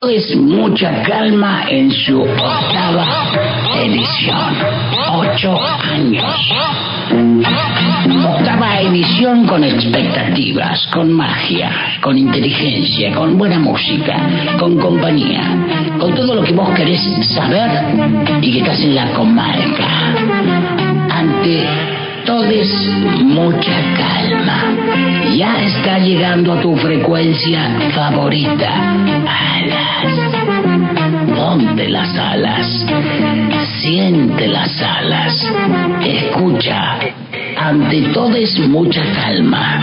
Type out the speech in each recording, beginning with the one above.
Es mucha calma en su octava edición. Ocho años. Octava edición con expectativas, con magia, con inteligencia, con buena música, con compañía, con todo lo que vos querés saber y que estás en la comarca. Ante todes mucha calma. Ya está llegando a tu frecuencia favorita. Alas. Ponte las alas. Siente las alas. Escucha. Ante todes mucha calma.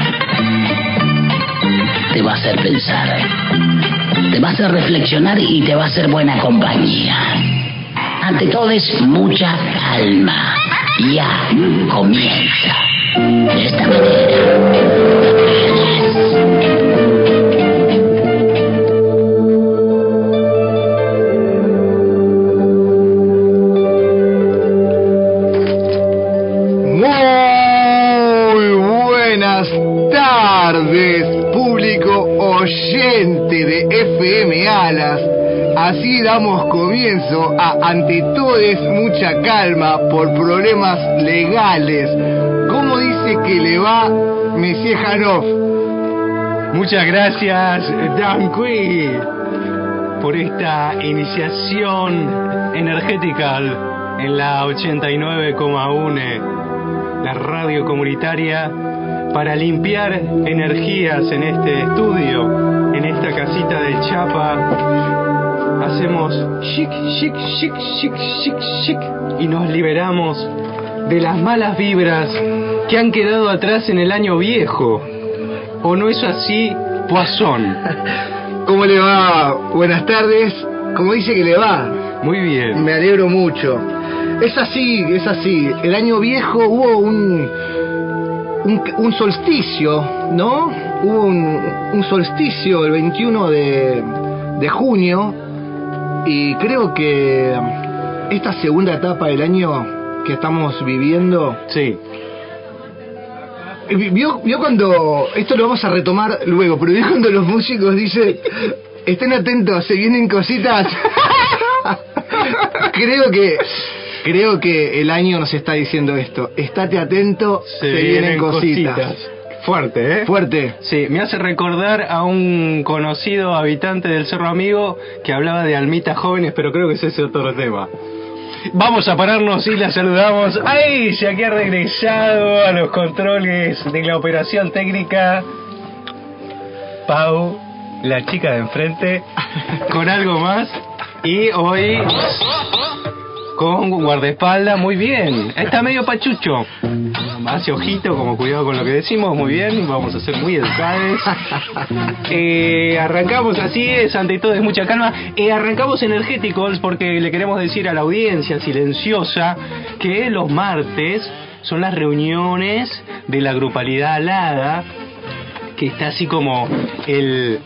Te va a hacer pensar. Te va a hacer reflexionar y te va a hacer buena compañía. Ante todes mucha calma ya comienza. De esta Muy buenas tardes, comienzo Ante Todes Mucha Calma por problemas legales. ¿Cómo dice que le va Monsieur Hanoff? Muchas gracias, Dan Cui, por esta iniciación energética en la 89,1, la radio comunitaria, para limpiar energías en este estudio, en esta casita del Chapa. Hacemos chic, chic, chic, chic, chic, chic y nos liberamos de las malas vibras que han quedado atrás en el año viejo. ¿O no es así, Poisson? ¿Cómo le va? Buenas tardes. ¿Cómo dice que le va? Muy bien. Me alegro mucho. Es así, es así. El año viejo hubo un, un, un solsticio, ¿no? Hubo un, un solsticio el 21 de, de junio y creo que esta segunda etapa del año que estamos viviendo Sí. Eh, ¿Vio, vio cuando, esto lo vamos a retomar luego, pero vio cuando los músicos dicen, estén atentos, se vienen cositas? creo que, creo que el año nos está diciendo esto, estate atento, se, vienen, cositas. Fuerte, ¿eh? Fuerte. Sí, me hace recordar a un conocido habitante del Cerro Amigo que hablaba de almitas jóvenes, pero creo que ese es otro tema. Vamos a pararnos y la saludamos. ¡Ay! Se aquí ha regresado a los controles de la operación técnica. Pau, la chica de enfrente, con algo más. Y hoy con guardaespaldas, muy bien. Está medio pachucho. Hace ojito, como cuidado con lo que decimos, muy bien. Vamos a ser muy educados. Eh, arrancamos así, es ante todo es mucha calma. Eh, arrancamos energéticos porque le queremos decir a la audiencia silenciosa que los martes son las reuniones de la grupalidad alada que está así como el,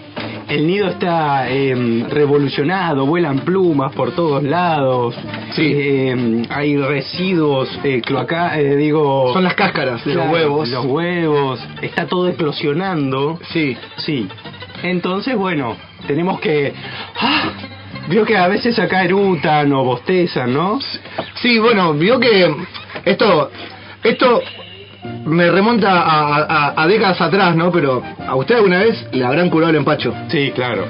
el nido está eh, revolucionado, vuelan plumas por todos lados, Sí. eh, hay residuos eh, cloaca, eh, digo... Son las cáscaras de los huevos. Los huevos, está todo explosionando. Sí. Sí. Entonces, bueno, tenemos que... ¡Ah! Vio que a veces acá erutan o bostezan, ¿no? Sí, bueno, vio que esto, esto me remonta a, a- a décadas atrás, ¿no? Pero a usted alguna vez le habrán curado el empacho. Sí, claro.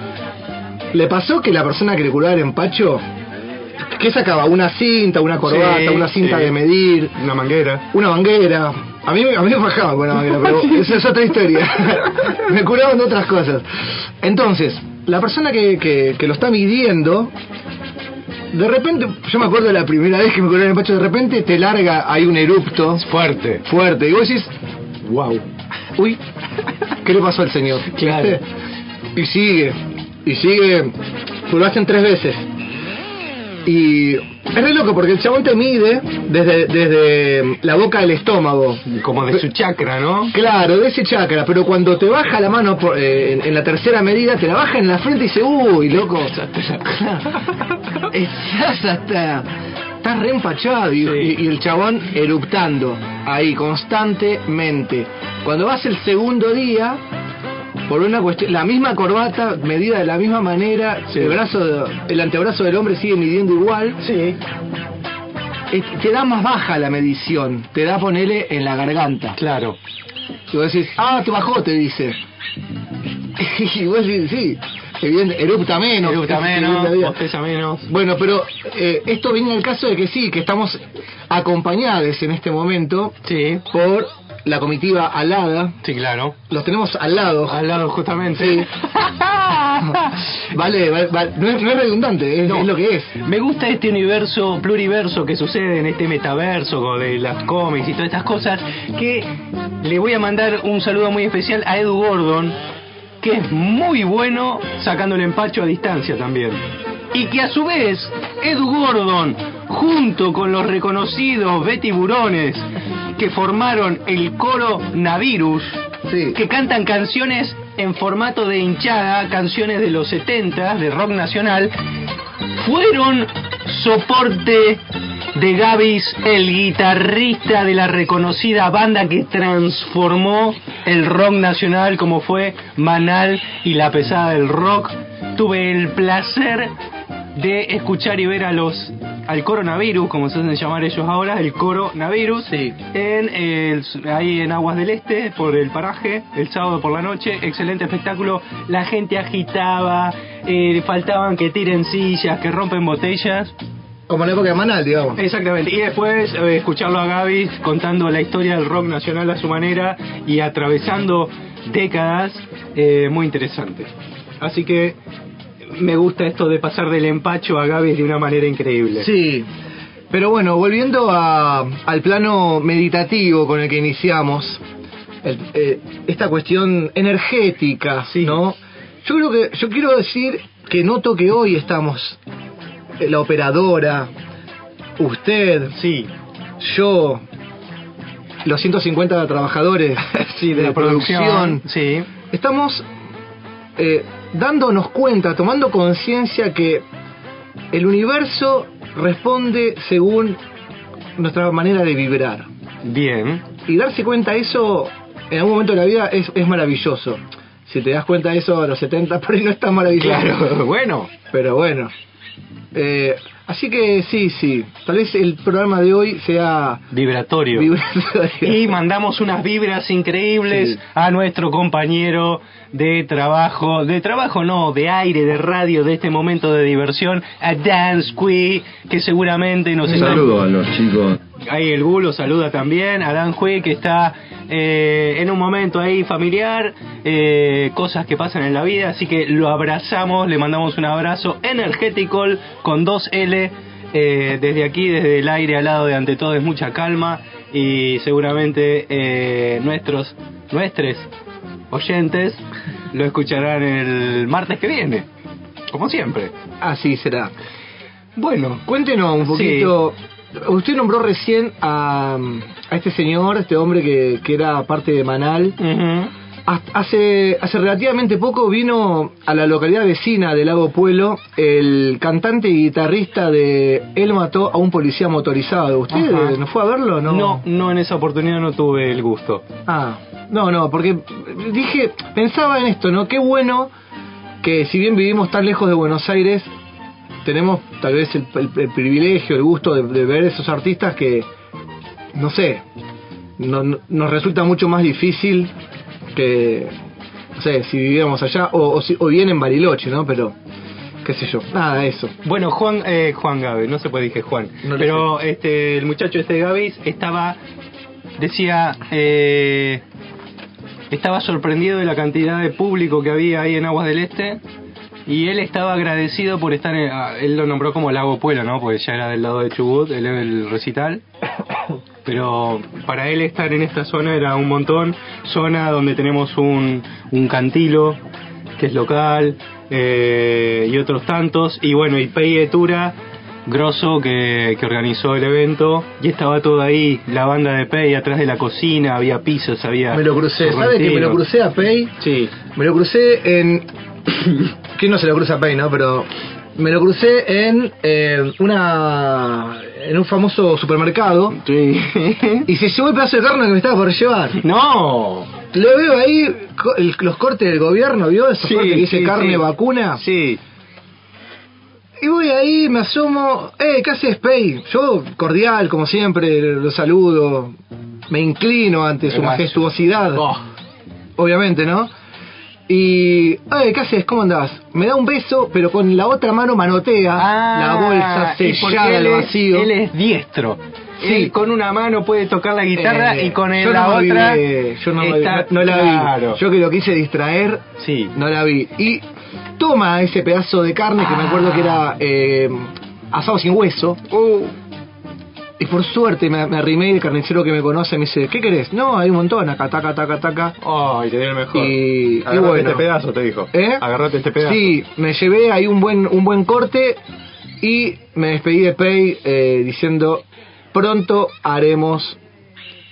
¿Le pasó que la persona que le curaba el empacho, ¿qué sacaba? ¿Una cinta, una corbata, Sí, una cinta sí. de medir, Una manguera. una manguera? A mí, a mí me bajaba con la manguera, pero esa es otra historia. me curaban de otras cosas. Entonces, la persona que, que, que lo está midiendo, de repente, yo me acuerdo de la primera vez que me curó el empacho, de repente te larga ahí un erupto Fuerte. fuerte. Y vos decís, wow, uy, ¿qué le pasó al señor? Claro. Y sigue, y sigue, pues lo hacen tres veces. Y es re loco porque el chabón te mide desde, desde la boca del estómago. Como de su chakra, ¿no? Claro, de ese chakra, pero cuando te baja la mano por- eh, en, en la tercera medida, te la baja en la frente y dice, uy, loco, estás hasta, estás re empachado y, Sí. y- y el chabón eruptando ahí constantemente. Cuando vas el segundo día, Por una cuestión, la misma corbata medida de la misma manera, Sí. el brazo, el antebrazo del hombre sigue midiendo igual. Sí. Te da más baja la medición, te da ponerle en la garganta. Claro. Y vos decís, ah, te bajó, te dice. y vos decís, sí, evidente, erupta menos. Menos, erupta bosteza menos. Bueno, pero eh, esto viene al caso de que sí, que estamos acompañados en este momento Sí. por la comitiva alada. Sí, claro. Los tenemos al lado. Al lado justamente. Sí. Vale, vale, vale. No, es, no es redundante, es, No. es lo que es. Me gusta este universo pluriverso que sucede en este metaverso de las cómics y todas estas cosas que le voy a mandar un saludo muy especial a Edu Gordon que es muy bueno sacando el empacho a distancia también. Y que a su vez Edu Gordon junto con los reconocidos Betty Burones que formaron el coro Navirus Sí. que cantan canciones en formato de hinchada, canciones de los 70 de rock nacional, fueron soporte de Gavis, el guitarrista de la reconocida banda que transformó el rock nacional como fue Manal y la pesada del rock. Tuve el placer de escuchar y ver a los al coronavirus, como se hacen llamar ellos ahora, el coronavirus, Sí. en el, ahí en Aguas del Este, por el paraje, el sábado por la noche, excelente espectáculo, la gente agitaba, eh, faltaban que tiren sillas, que rompen botellas, Como en la época de Manal, digamos. Exactamente, y después eh, escucharlo a Gaby contando la historia del rock nacional a su manera y atravesando décadas, eh, muy interesante. Así que me gusta esto de pasar del empacho a Gaby de una manera increíble. Sí. Pero bueno, volviendo a- al plano meditativo con el que iniciamos, el- eh, esta cuestión energética, Sí. ¿no? Yo creo que, yo quiero decir que noto que hoy estamos, eh, la operadora, usted, Sí, yo, los 150 trabajadores sí, de la producción, Sí, estamos eh, dándonos cuenta, tomando conciencia que el universo responde según nuestra manera de vibrar. bien. Y darse cuenta de eso en algún momento de la vida es, es maravilloso. Si te das cuenta de eso a los 70, por ahí no es tan maravilloso. Claro, bueno. Pero bueno. Eh, así que sí, sí. Tal vez el programa de hoy sea Vibratorio. vibratorio. Y mandamos unas vibras increíbles Sí. a nuestro compañero de trabajo, de trabajo no, de aire, de radio, de este momento de diversión, a Dance Quee, que seguramente nos Un saludo a los chicos. Ahí el Gulo saluda también a Dan Jue que está eh, en un momento ahí familiar, eh, cosas que pasan en la vida, así que lo abrazamos, le mandamos un abrazo energético con dos L. eh, desde aquí, desde el aire al lado de ante todo es mucha calma y seguramente eh, nuestros, nuestros oyentes lo escucharán el martes que viene, como siempre. Así será. Bueno, Cuéntenos un poquito. Usted nombró recién a, a este señor, este hombre que, que era parte de Manal. Hace, hace relativamente poco vino a la localidad vecina de Lago Pueblo el cantante y guitarrista de Él mató a un policía motorizado. ¿Usted Ajá. no fue a verlo? No, no, no en esa oportunidad no tuve el gusto. Ah, no, no, porque dije, pensaba en esto, ¿no? Qué bueno que si bien vivimos tan lejos de Buenos Aires, tenemos tal vez el, el- el privilegio, el gusto de, de ver esos artistas que, no sé, no- no- nos resulta mucho más difícil que, no sé, si viviéramos allá o, o, si- o bien en Bariloche, ¿no? Pero, qué sé yo, nada, eso. Bueno, Juan eh, Juan Gaby, no se puede dije Juan, No pero este el muchacho este de estaba decía eh, estaba sorprendido de la cantidad de público que había ahí en Aguas del Este y él estaba agradecido por estar en, ah, él lo nombró como Lago Pueblo, ¿no? Porque ya era del lado de Chubut, el, el recital. Pero para él estar en esta zona era un montón, zona donde tenemos un, un cantilo que es local eh, y otros tantos y bueno y Pei Etura grosso que, que organizó el evento y estaba todo ahí la banda de Pei atrás de la cocina había pisos había Me lo crucé, ¿sabe que me lo crucé a Pei? sí Me lo crucé en. ¿Quién no se lo cruza a Pay, no? Pero. Me lo crucé en eh, una. en un famoso supermercado. sí Y se llevó el pedazo de carne que me estaba por llevar. no Le veo ahí los cortes del gobierno, ¿vio? Esos cortes que dice sí, carne vacuna. Sí. Y voy ahí, me asomo. Eh, ¿qué haces, Pei? Yo, cordial, como siempre, lo saludo. Me inclino ante su majestuosidad. Oh, Obviamente, ¿no? Y. Eh, ¿qué haces? ¿Cómo andás? Me da un beso, pero con la otra mano manotea la bolsa Ah, y porque sellada al es- vacío. Él es diestro. Sí. Él con una mano puede tocar la guitarra Eh, y con el- yo la no otra. avivé, yo no, está- no, no la claro. vi. Yo que lo quise distraer, Sí. no la vi. Y toma ese pedazo de carne que me acuerdo que era eh, asado sin hueso. Uh, Y por suerte me, me arrimé y el carnicero que me conoce me dice, ¿qué querés? No, hay un montón, acá, taca, taca, taca. Ay, te dio el mejor. Y- y Agarrate bueno. este pedazo, te dijo. ¿Eh? Agarrate este pedazo. Sí, me llevé ahí un buen, un buen corte y me despedí de Pay eh, diciendo, pronto haremos...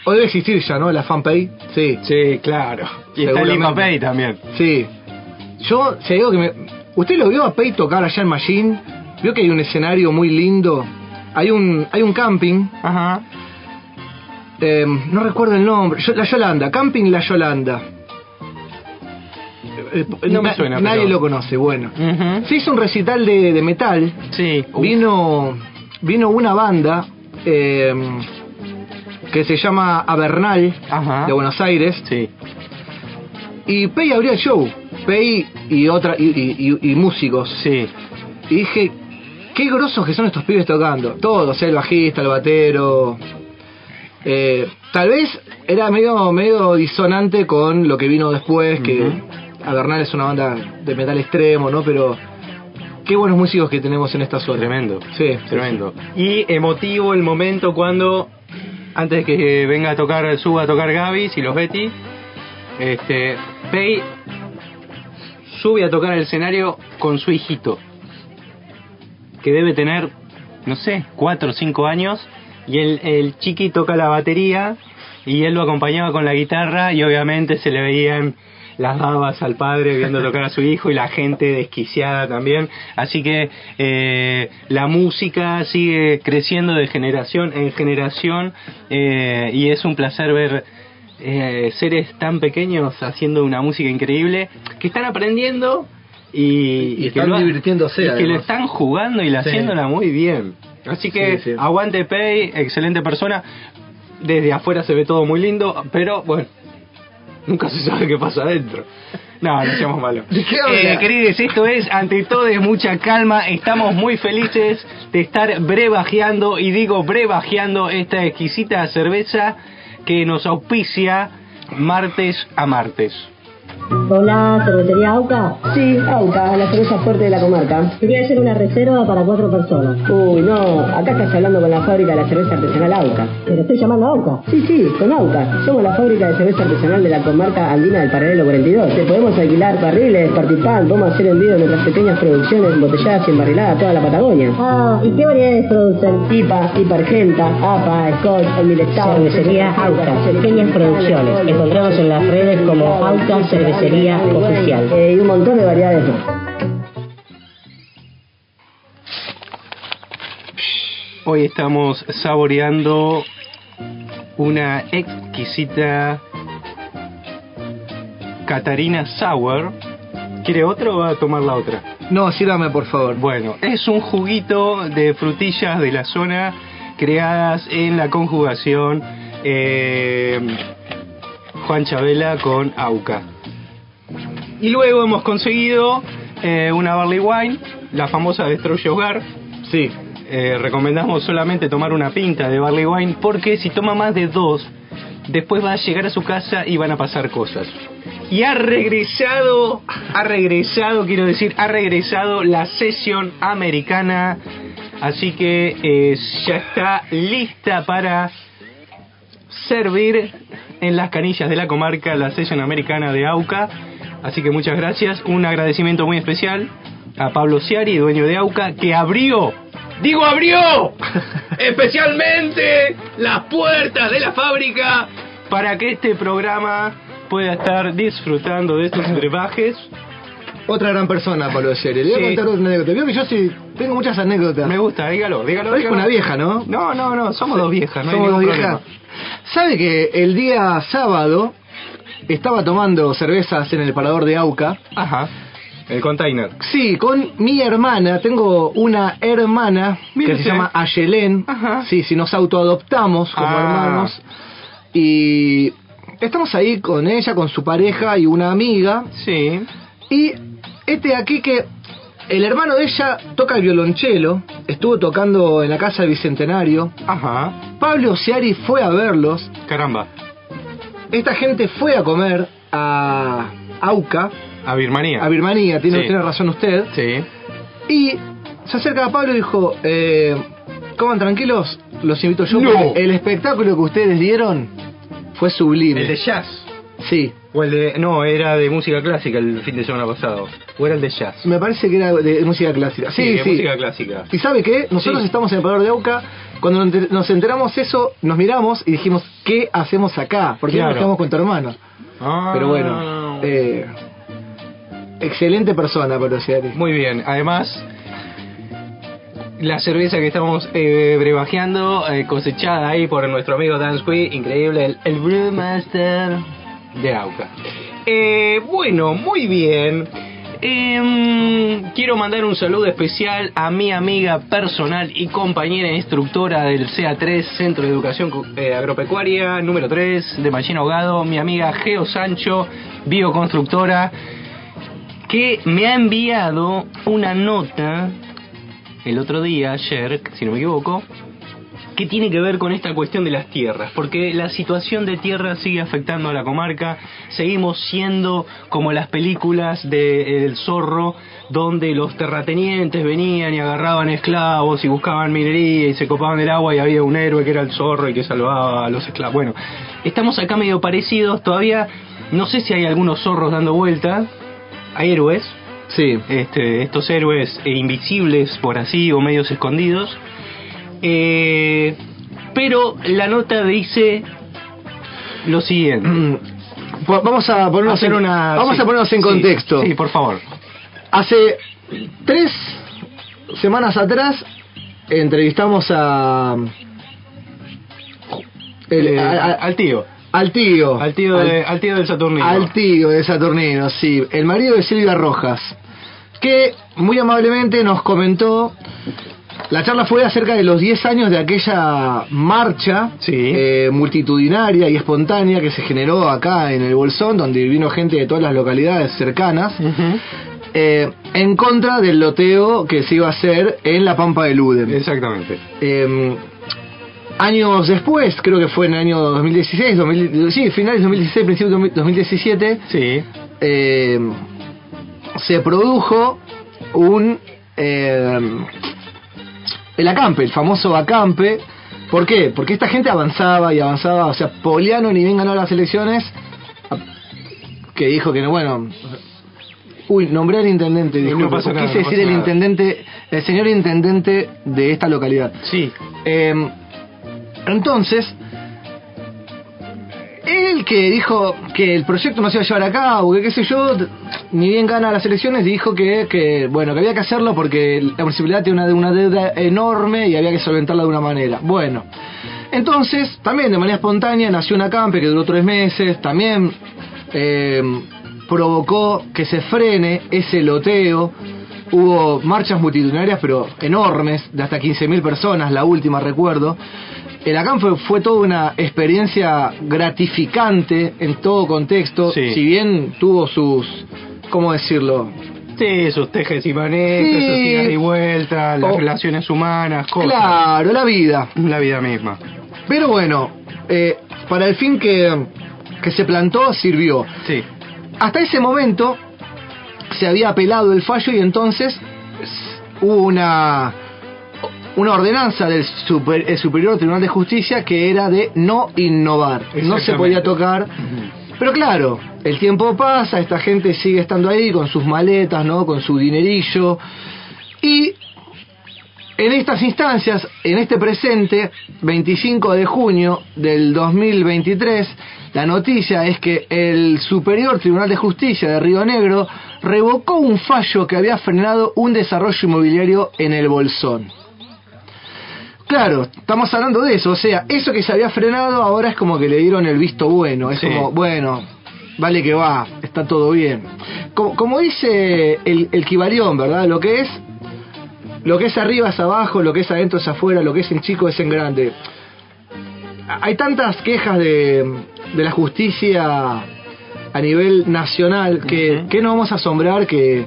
O debe existir ya, ¿no? La fanpage. Sí. Sí, claro. Y está el Pay también. Sí. Yo, si digo que me... ¿Usted lo vio a Pay tocar allá en Machine? ¿Vio que hay un escenario muy lindo? Hay un, hay un camping, Ajá. eh, no recuerdo el nombre, Yo- La Yolanda, Camping La Yolanda. Eh, No me na- suena, Nadie pero- lo conoce, bueno. Ujú. Se hizo un recital de, de metal, Sí. Vino, vino una banda eh, que se llama Avernal, Ajá. de Buenos Aires, Sí. y Pei abrió el show. Pei y, otra, y, y- y- y músicos. Sí. Y dije, qué grosos que son estos pibes tocando. Todos, el bajista, el batero. Eh, tal vez era medio, medio disonante con lo que vino después, que Ujú. Avernal es una banda de metal extremo, ¿no? Pero qué buenos músicos que tenemos en esta zona. Tremendo. Sí, sí, Tremendo. Y emotivo el momento cuando, antes que venga a tocar, suba a tocar Gaby y los Betty, este, Pei sube a tocar el escenario con su hijito, que debe tener, no sé, cuatro o cinco años, y el, el chiqui toca la batería y él lo acompañaba con la guitarra y obviamente se le veían las babas al padre viendo tocar a su hijo y la gente desquiciada también. Así que eh, la música sigue creciendo de generación en generación eh, y es un placer ver eh, seres tan pequeños haciendo una música increíble que están aprendiendo y, Y que están lo- divirtiéndose, y que lo están jugando y la Sí. haciéndola muy bien. Así que Sí, sí. aguante Pei, excelente persona. Desde afuera se ve todo muy lindo, pero bueno, nunca se sabe qué pasa adentro. No, no seamos malos. Eh, queridos, esto es ante todo de mucha calma. Estamos muy felices de estar brebajeando, y digo brebajeando, esta exquisita cerveza que nos auspicia martes a martes. Hola, ¿cervecería AUCA? Sí, Auca, la cerveza fuerte de la comarca. Quería hacer una reserva para cuatro personas. Uy, no, acá estás hablando con la fábrica de la cerveza artesanal Auca. Pero estoy llamando a AUCA. Sí, sí, con Auca. Somos la fábrica de cerveza artesanal de la comarca andina del Paralelo 42. Te podemos alquilar barriles, participar, vamos a hacer envío de nuestras pequeñas producciones embotelladas y embarriladas a toda la Patagonia. Ah, ¿y qué variedades producen? IPA, IPA Argenta, APA, Scotch, el. Cervecería AUCA, pequeñas producciones. Encontramos en las redes como AUCA Cervecería Oficial. Eh, y un montón de variedades más. Hoy estamos saboreando una exquisita Catarina Sour. ¿Quiere otra o va a tomar la otra? No, sírvame por favor. Bueno, es un juguito de frutillas de la zona creadas en la conjugación eh, Juan Chabela con Auca. Y luego hemos conseguido eh, una barley wine, la famosa de Destroy Hogar. Sí. Eh, recomendamos solamente tomar una pinta de barley wine porque si toma más de dos, después va a llegar a su casa y van a pasar cosas. Y ha regresado, ha regresado, quiero decir, ha regresado la sesión americana. Así que eh, ya está lista para servir en las canillas de la comarca la sesión americana de AUCA. Así que muchas gracias. Un agradecimiento muy especial a Pablo Ciari, dueño de AUCA, que abrió, digo abrió, especialmente las puertas de la fábrica para que este programa pueda estar disfrutando de estos brebajes. Otra gran persona, Pablo Sherry. Le voy a Sí. contar otra anécdota. Que yo sí tengo muchas anécdotas. Me gusta, dígalo, dígalo. Parezco dígalo. una vieja, ¿no? No, no, no, somos dos viejas, no hay Somos dos ningún viejas. problema. ¿Sabe que el día sábado estaba tomando cervezas en el parador de Auca. Ajá. El container. Sí, con mi hermana. Tengo una hermana que se llama Ayelén. Ajá. Sí, sí, nos autoadoptamos como Ah. hermanos. Y estamos ahí con ella, con su pareja y una amiga. Sí. Y este aquí que el hermano de ella toca el violonchelo, estuvo tocando en la casa del Bicentenario. Ajá. Pablo Ciari fue a verlos. Caramba. Esta gente fue a comer a Auca, A Birmania. a Birmania, tiene, Sí. tiene razón usted. Sí. Y se acerca a Pablo y dijo, eh, coman tranquilos, los invito yo. No. El espectáculo que ustedes dieron fue sublime. El de jazz. Sí, O el de. No, era de música clásica el fin de semana pasado. O era el de jazz. me parece que era de música clásica. Sí, de sí. música clásica. ¿Y sabe qué? Nosotros Sí. estamos en el Parador de Auca. Cuando nos enter- nos enteramos eso, nos miramos y dijimos, ¿qué hacemos acá? ¿Por qué no Claro. nos quedamos con tu hermano? Ah. Pero bueno, eh, excelente persona, Pablo Ciari. Muy bien. Además, la cerveza que estamos eh, brebajeando, eh, cosechada ahí por nuestro amigo Dan Squee, increíble, el, el Brewmaster de Auca. Eh, bueno, muy bien. Em, quiero mandar un saludo especial a mi amiga personal y compañera instructora del CA3, Centro de Educación eh, Agropecuaria, número 3, de Machina Ahogado, mi amiga Geo Sancho, bioconstructora, que me ha enviado una nota el otro día, ayer, si no me equivoco, que tiene que ver con esta cuestión de las tierras, porque la situación de tierra sigue afectando a la comarca, seguimos siendo como las películas de El Zorro, donde los terratenientes venían y agarraban esclavos y buscaban minería y se copaban el agua y había un héroe que era el zorro y que salvaba a los esclavos. Bueno, estamos acá medio parecidos, todavía no sé si hay algunos zorros dando vueltas, hay héroes, Sí. este, estos héroes eh, invisibles por así o medios escondidos. Eh, pero la nota dice lo siguiente. Pues vamos a ponernos Hacer en, una- vamos sí, a ponernos en sí, contexto. Sí, por favor. Hace tres semanas atrás entrevistamos a, el- Eh, a- a- al tío. al tío, Al tío, de- al tío del Saturnino. al tío de Saturnino, sí, el marido de Silvia Rojas, que muy amablemente nos comentó. La charla fue acerca de los 10 años de aquella marcha Sí. eh, multitudinaria y espontánea que se generó acá en el Bolsón, donde vino gente de todas las localidades cercanas, eh, en contra del loteo que se iba a hacer en la Pampa de Ludem. Exactamente. Eh, años después, creo que fue en el año 2016, 2000 sí, finales de 2016, principios de 2017, Sí. eh, se produjo un eh, el acampe, el famoso acampe. ¿Por qué? Porque esta gente avanzaba y avanzaba, o sea, Poliano ni bien ganó las elecciones, que dijo que no, bueno, uy, nombré al intendente, No disculpe, pasa nada, quise no decir pasa el intendente, el señor intendente de esta localidad. Sí. Eh, entonces, él que dijo que el proyecto no se iba a llevar a cabo, que qué sé yo, ni bien gana las elecciones, dijo que, que bueno, que había que hacerlo porque la municipalidad tiene una, una deuda enorme y había que solventarla de una manera. Bueno, entonces, también de manera espontánea nació una campe que duró tres meses, también eh, provocó que se frene ese loteo. Hubo marchas multitudinarias, pero enormes, de hasta 15.000 personas, la última recuerdo. El ACAM fue, fue toda una experiencia gratificante en todo contexto, Sí. si bien tuvo sus, ¿cómo decirlo? Sí, sus tejes y manejes, Sí. sus idas y vueltas, las Oh. relaciones humanas, cosas. Claro, la vida. La vida misma. Pero bueno, eh, para el fin que, que se plantó, sirvió. Sí. Hasta ese momento se había apelado el fallo y entonces hubo una una ordenanza del super- el Superior Tribunal de Justicia que era de no innovar, no se podía tocar. Pero claro, el tiempo pasa, esta gente sigue estando ahí con sus maletas, ¿no? Con su dinerillo. Y en estas instancias, en este presente, 25 de junio del 2023, la noticia es que el Superior Tribunal de Justicia de Río Negro revocó un fallo que había frenado un desarrollo inmobiliario en el Bolsón. Claro, estamos hablando de eso, o sea, eso que se había frenado ahora es como que le dieron el visto bueno, es Sí. como, bueno, vale que va, está todo bien. Como, como dice el, el Kibalión, ¿verdad? Lo que es lo que es arriba es abajo, lo que es adentro es afuera, lo que es en chico es en grande. Hay tantas quejas de, de la justicia a nivel nacional que, que no vamos a asombrar que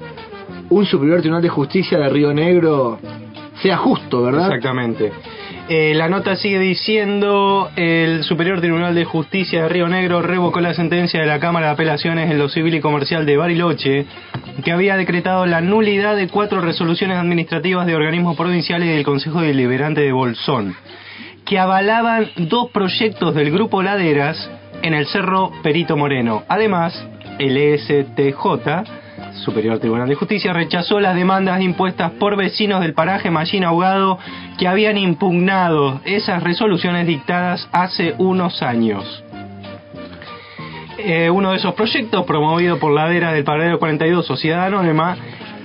un superior tribunal de justicia de Río Negro sea justo, ¿verdad? Exactamente. Eh, la nota sigue diciendo, el Superior Tribunal de Justicia de Río Negro revocó la sentencia de la Cámara de Apelaciones en lo civil y comercial de Bariloche, que había decretado la nulidad de cuatro resoluciones administrativas de organismos provinciales del Consejo Deliberante de Bolsón, que avalaban dos proyectos del Grupo Laderas en el Cerro Perito Moreno. Además, el E ESTJ Superior Tribunal de Justicia rechazó las demandas impuestas por vecinos del paraje Mallín Ahogado que habían impugnado esas resoluciones dictadas hace unos años. Eh, uno de esos proyectos, promovido por Ladera del Paradero 42 Sociedad Anónima,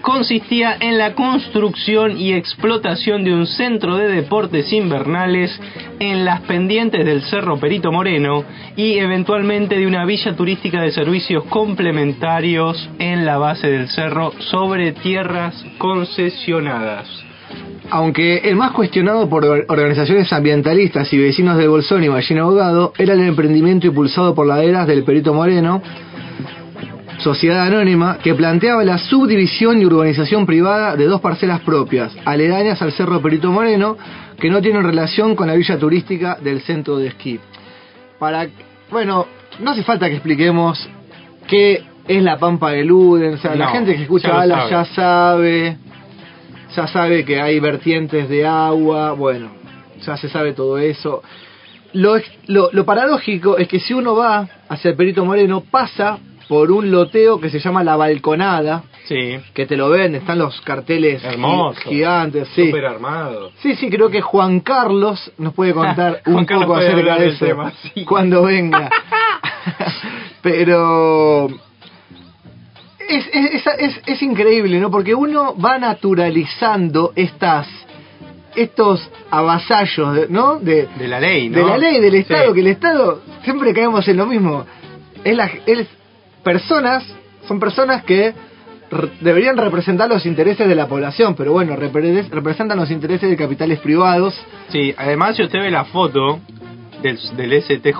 consistía en la construcción y explotación de un centro de deportes invernales en las pendientes del Cerro Perito Moreno y eventualmente de una villa turística de servicios complementarios en la base del cerro sobre tierras concesionadas. Aunque el más cuestionado por or- organizaciones ambientalistas y vecinos del Bolsón y Ballena Ahogado era el emprendimiento impulsado por laderas del Perito Moreno, sociedad anónima, que planteaba la subdivisión y urbanización privada de dos parcelas propias, aledañas al Cerro Perito Moreno, que no tienen relación con la villa turística del centro de esquí. Para, bueno, no hace falta que expliquemos qué es la Pampa de Luden, o sea, la gente que escucha Alas sabe. ya sabe ya sabe que hay vertientes de agua, bueno, ya se sabe todo eso. Lo, lo, lo paradójico es que si uno va hacia el Perito Moreno, pasa por un loteo que se llama La Balconada, Sí, que te lo ven, están los carteles Hermoso. gigantes, sí. súper armado. Sí, sí, creo que Juan Carlos nos puede contar un Carlos poco acerca de eso tema, sí. cuando venga. Pero es, es, es, es increíble, ¿no? Porque uno va naturalizando estas estos avasallos, ¿no? De, De la ley, ¿no? de la ley, del Sí. Estado, que el Estado siempre caemos en lo mismo. Es la, es personas, son personas que deberían representar los intereses de la población, pero bueno, repre- representan los intereses de capitales privados. Sí, además si usted ve la foto del, del STJ,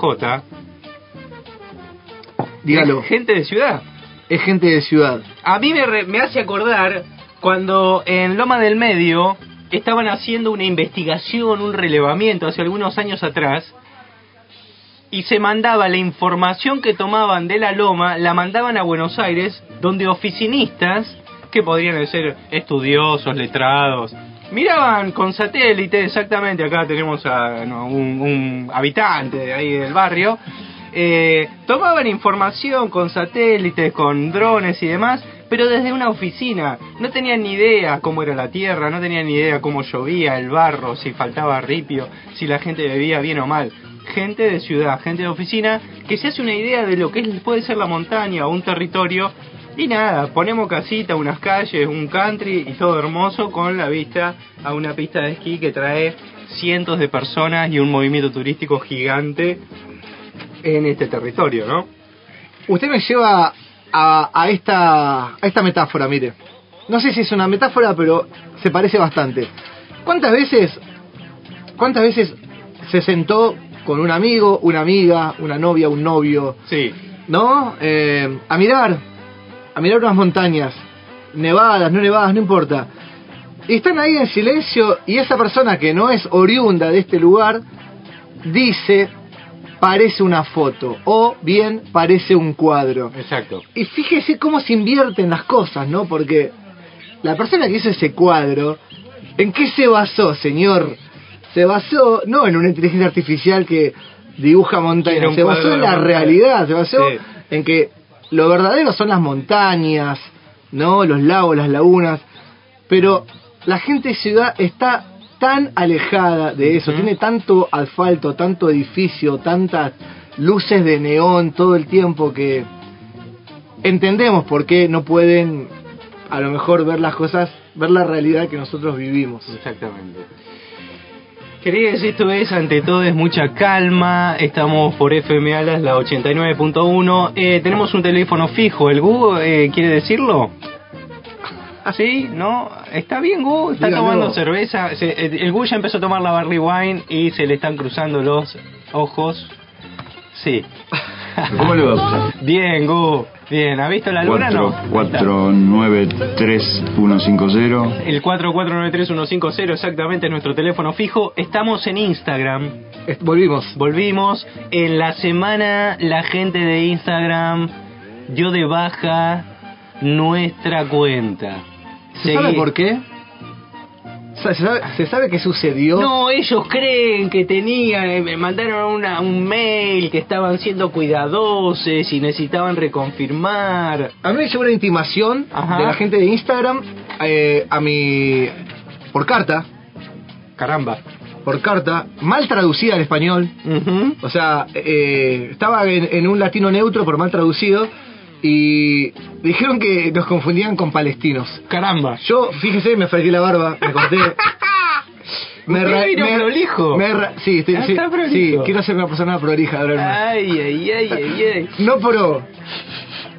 Dígalo, es gente de ciudad. es gente de ciudad. A mí me, re- me hace acordar cuando en Loma del Medio estaban haciendo una investigación, un relevamiento hace algunos años atrás, y se mandaba la información que tomaban de la Loma, la mandaban a Buenos Aires, donde oficinistas, que podrían ser estudiosos, letrados, miraban con satélite, exactamente, acá tenemos a un, un habitante de ahí del barrio, eh, tomaban información con satélites, con drones y demás, pero desde una oficina. No tenían ni idea cómo era la tierra, no tenían ni idea cómo llovía, el barro, si faltaba ripio, si la gente bebía bien o mal. Gente de ciudad, gente de oficina, que se hace una idea de lo que puede ser la montaña o un territorio. Y nada, ponemos casita, unas calles, un country y todo hermoso con la vista a una pista de esquí que trae cientos de personas y un movimiento turístico gigante en este territorio, ¿no? Usted me lleva a, a esta, a esta metáfora, mire. No sé si es una metáfora, pero se parece bastante. ¿Cuántas veces, cuántas veces se sentó con un amigo, una amiga, una novia, un novio, Sí, ¿no? Eh, a mirar, a mirar unas montañas, nevadas, no nevadas, no importa. Y están ahí en silencio y esa persona que no es oriunda de este lugar dice, parece una foto o bien parece un cuadro. exacto. Y fíjese cómo se invierten las cosas, ¿no? Porque la persona que hizo ese cuadro, ¿en qué se basó, señor? Se basó no en una inteligencia artificial que dibuja montañas, se basó en la realidad, se basó Sí. en que lo verdadero son las montañas, ¿no? Los lagos, las lagunas, pero la gente de ciudad está tan alejada de eso, tiene tanto asfalto, tanto edificio, tantas luces de neón todo el tiempo que entendemos por qué no pueden a lo mejor ver las cosas, ver la realidad que nosotros vivimos. Exactamente. Queridos, esto es ante todo es mucha calma. Estamos por FM Alas, la 89.1. Eh, tenemos un teléfono fijo. ¿El Gu eh, quiere decirlo? ¿Sí? ¿No? ¿Está bien, Gu? ¿Está tomando cerveza? Se- eh, el Gu ya empezó a tomar la barley wine y se le están cruzando los ojos. Sí. ¿Cómo le va? Bien, Gu. Bien. ¿Ha visto la luna? No. 493150. El 4493150 exactamente es nuestro teléfono fijo. Estamos en Instagram. Volvimos. Volvimos. En la semana la gente de Instagram dio de baja nuestra cuenta. ¿Se sabe por qué? ¿Se sabe, se sabe qué sucedió? No, ellos creen que tenían, eh, me mandaron una, un mail que estaban siendo cuidadosos y necesitaban reconfirmar. A mí me llegó una intimación Ajá. de la gente de Instagram eh, a mi... por carta, Caramba. por carta, mal traducida al español. O sea, eh, estaba en, en un latino neutro, pero mal traducido. Y dijeron que nos confundían con palestinos. Caramba. Yo, fíjese, me fregué la barba, me corté. Usted vino prolijo. me ra- sí, estoy- Ah, sí, está prolijo. sí, quiero ser una persona prolija, Ay, ay, ay, ay, ay. No pro,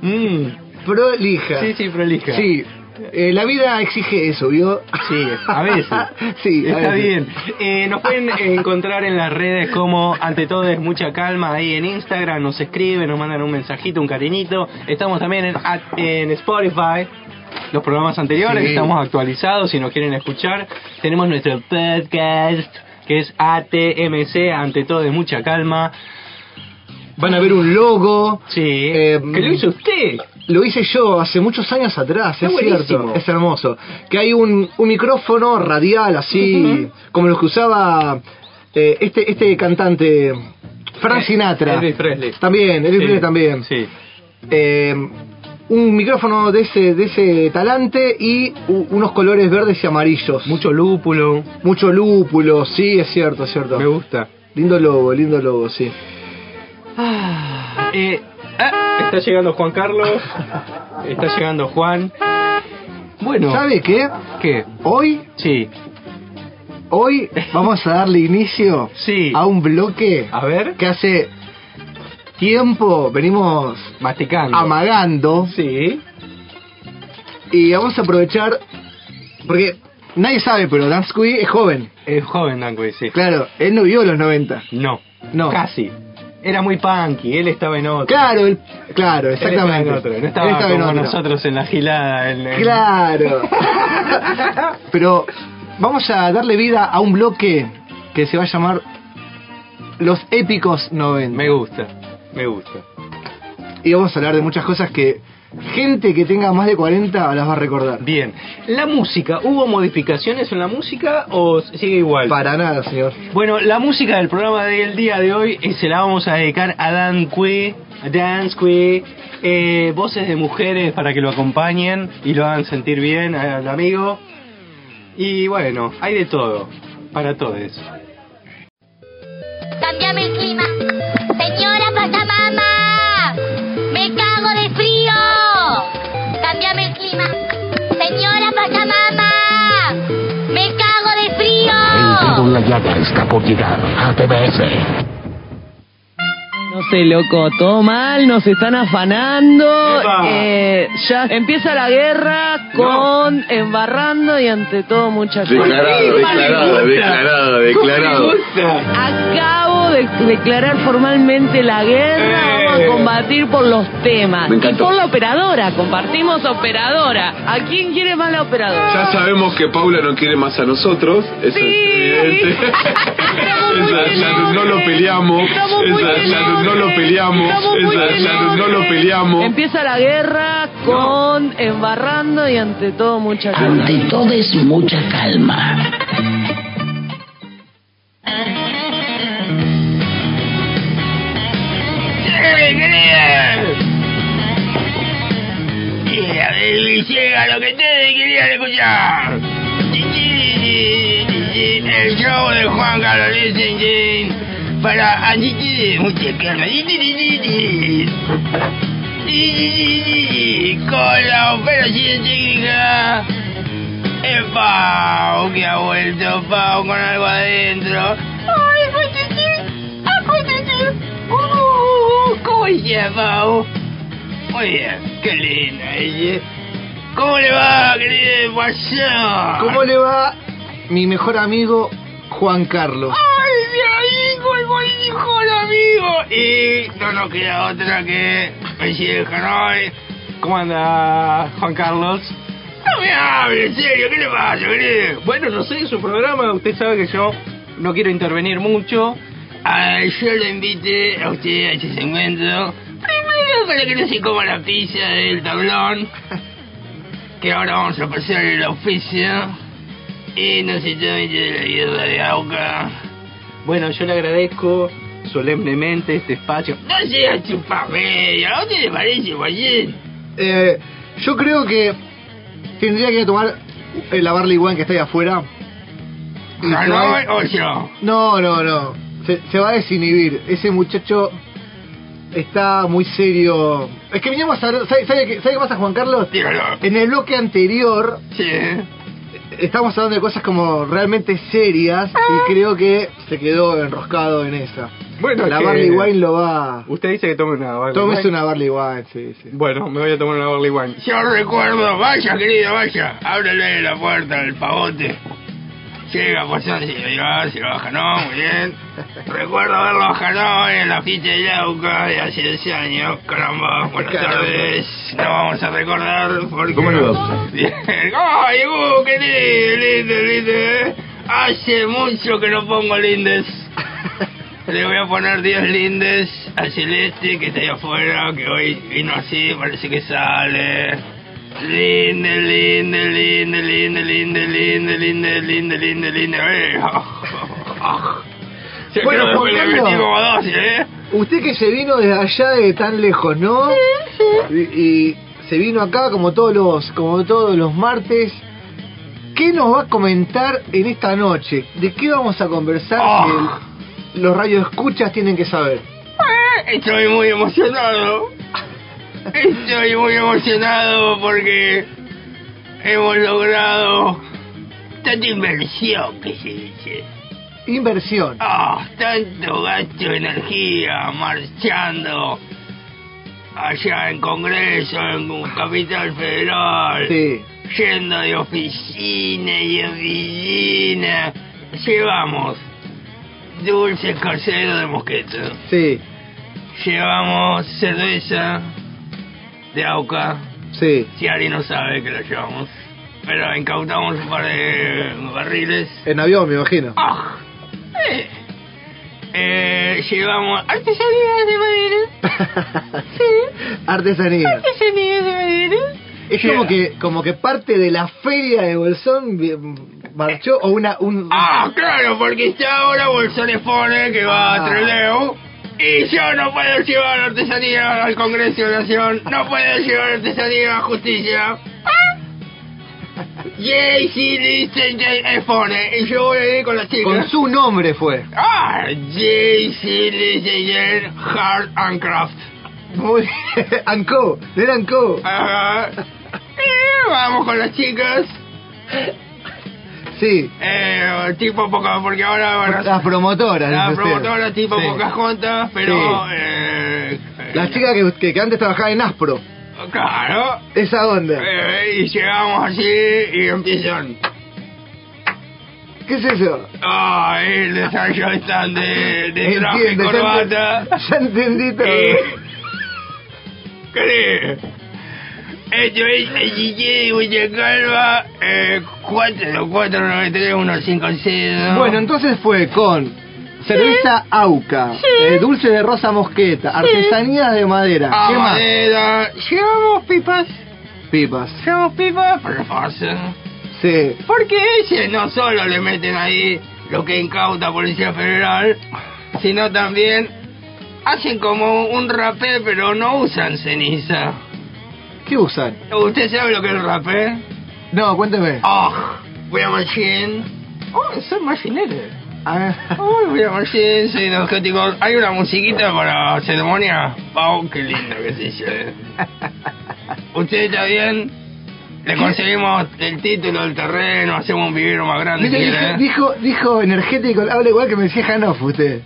Mm. prolija. Sí, sí, prolija. Sí, eh, la vida exige eso, ¿vio? Sí, a veces. sí, a Está veces. bien. Eh, nos pueden encontrar en las redes como ante todo es mucha calma ahí en Instagram, nos escriben, nos mandan un mensajito, un cariñito. Estamos también en, en Spotify. Los programas anteriores Sí. estamos actualizados si nos quieren escuchar. Tenemos nuestro podcast que es ATMC, ante todo es mucha calma. Van a ver un logo. Sí, Eh, que lo hizo usted. Lo hice yo hace muchos años atrás, es cierto, es hermoso. Que hay un, un micrófono radial así, como los que usaba eh, este este cantante, Frank Eh, Sinatra. Elvis Presley. También, Elvis Sí, Presley también. Sí. Eh, un micrófono de ese de ese talante y u- unos colores verdes y amarillos. Mucho lúpulo. Mucho lúpulo, sí, es cierto, es cierto. Me gusta. Lindo logo, lindo logo, sí. Ah, eh, ah, está llegando Juan Carlos. Está llegando Juan. Bueno. ¿Sabe qué? ¿Qué? Hoy, Sí. hoy vamos a darle inicio Sí. a un bloque A ver. que hace tiempo venimos Masticando. amagando Sí. y vamos a aprovechar porque nadie sabe, pero Dan Squee es joven. Es joven Danque, sí. Claro, él no vivió los 90. No. No. Casi. Era muy punky, él estaba en otro. Claro, él- claro, Él exactamente. estaba en otro, no Él estaba, en como otro. nosotros en la gilada. en- en- Claro. Pero vamos a darle vida a un bloque que se va a llamar Los Épicos 90. Me gusta, me gusta. Y vamos a hablar de muchas cosas que gente que tenga más de 40 las va a recordar. Bien. La música, ¿hubo modificaciones en la música o sigue igual? Para nada, señor. Bueno, la música del programa del día de hoy eh, se la vamos a dedicar a Dan Cue, a Dance Cue, eh, voces de mujeres para que lo acompañen y lo hagan sentir bien al amigo. Y bueno, hay de todo, para todos. Cambiame el clima. Señora Pachamama, la llaga está por llegar a TBS. No sé, loco, todo mal, nos están afanando. Eh, ya empieza la guerra con embarrando y ante todo muchas cosas. Declarado, declarado, declarado, declarado. Acabo de declarar formalmente la guerra. Eh. Vamos a combatir por los temas. Me Y por la operadora, compartimos operadora. ¿A quién quiere más la operadora? Ya sabemos que Paula no quiere más a nosotros, eso Sí. es evidente. Esa- ya no lo peleamos, esa- ya no lo peleamos, esa- ya no- lo peleamos. Empieza la guerra con embarrando y ante todo muchas cosas. Ante todo es mucha calma. Llega lo que ustedes querían escuchar. El show de Juan Carlos para Angie, mucha calma. Con la operación técnica Es Pau que ha vuelto, Pau con algo adentro. ¿Cómo Pau? Muy bien, qué linda ella. ¿Cómo le va, querido? ¿Cómo le va mi mejor amigo Juan Carlos? ¡Ay, mi amigo, el mejor amigo! Y no nos queda otra que decir Hanoi. ¿Cómo anda Juan Carlos? No me hable, en serio, ¿qué le pasa, querido? Bueno, no sé, su programa, usted sabe que yo no quiero intervenir mucho. Ah, yo lo invité a usted a este segmento. Primero para que no se coma la pizza del tablón. Que ahora vamos a pasar el oficio. Y no se tome de la guerra de Auca. Bueno, yo le agradezco solemnemente este espacio. No sea chupamedia, ¿a usted le parece, Guayín? Eh, yo creo que tendría que tomar la Barley Wine que está ahí afuera. No, no, no. Se, se va a desinhibir. Ese muchacho está muy serio. Es que veníamos a ¿Sabe, sabe qué, sabe qué pasa, Juan Carlos? Dígalo. En el bloque anterior Sí. estamos hablando de cosas como realmente serias y creo que se quedó enroscado en esa. Bueno, la que- Barley Wine lo va. Usted dice que tome una Barley Tómese Wine. una Barley Wine, sí, sí. Bueno, me voy a tomar una Barley Wine. Yo recuerdo, vaya querido, vaya, ábrele la puerta al pavote. Llega pasando, se lo lleva, se lo baja, no, muy bien. Recuerdo verlo Hanoi en la fiesta de Yauca de hace 12 años. Caramba, buenas Caramba. tardes. No vamos a recordar porque... ¿Cómo le va? Bien. ¡Ay, uh, qué lindo, lindo, lindo! eh! Hace mucho que no pongo lindes. Le voy a poner 10 lindes a Celeste que está ahí afuera, que hoy vino así, parece que sale. Linde, linde, linde, linde, linde, linde, linde, linde, linde, linde. Eh, ah, ah. Se Bueno, Juan Carlos. metí como 12, ¿eh? Usted que se vino desde allá de tan lejos, ¿no? Y, y se vino acá como todos los como todos los martes. ¿Qué nos va a comentar en esta noche? ¿De qué vamos a conversar Ah. que los radioescuchas tienen que saber? Eh, Estoy muy emocionado. Estoy muy emocionado porque hemos logrado tanta inversión que se dice. Inversión. Ah, tanto gasto de energía marchando allá en Congreso, en Capital Federal, Sí. yendo de oficina y oficina. Llevamos dulce casero de mosquete. Sí, Llevamos cerveza de Auca, sí. si alguien no sabe que lo llevamos. Pero incautamos un par de barriles. En avión, me imagino. ¡Ah! Eh, eh, llevamos artesanías de madera. Artesanía. Artesanías de madera. Es como que como que parte de la feria de Bolsón marchó o una un Ah, claro, porque está ahora Bolsonefone que va Ah. a Trelew. Y yo no puedo llevar artesanía al Congreso de Nación. No puedo llevar artesanía a justicia. Jay Listen Fone. Y yo voy a ir con las chicas. con su nombre fue. Ah, Jay Listen Hard and Craft. Muy era Anco. Ajá. Vamos con las chicas. Sí, Eh, tipo poca, porque ahora las promotoras. La dice usted. promotora tipo Sí. Pocahontas, pero... Sí. Eh, Las chicas que, que, que antes trabajaban en Aspro. Claro. Esa onda. Eh, y llegamos así y empiezan... ¿Qué es eso? Ah, el ensayo están de, de traje y corbata. Ya entendí todo. ¿Qué? Esto es el DJ de Huella Calva, eh, 443-156. Bueno, entonces fue con cerveza Auca, eh, dulce de rosa mosqueta, artesanías de madera. Ah, ¿Qué más? madera. Llevamos pipas. Pipas. Llevamos pipas para fácil. Sí. Porque ese no solo le meten ahí lo que incauta Policía Federal, sino también hacen como un rapé, pero no usan ceniza. ¿Qué usan? ¿Usted sabe lo que es el rapé? No, cuénteme. Ah, voy a machine. Oh, soy machinero. Ah, Oh, voy a machine, soy energético. Hay una musiquita para ceremonia. Pau, qué lindo que se dice. ¿Usted está bien? Le conseguimos el título, el terreno, hacemos un vivero más grande. Mire, quiere, ¿eh? dijo, dijo energético, habla igual que me decía Hanoff usted.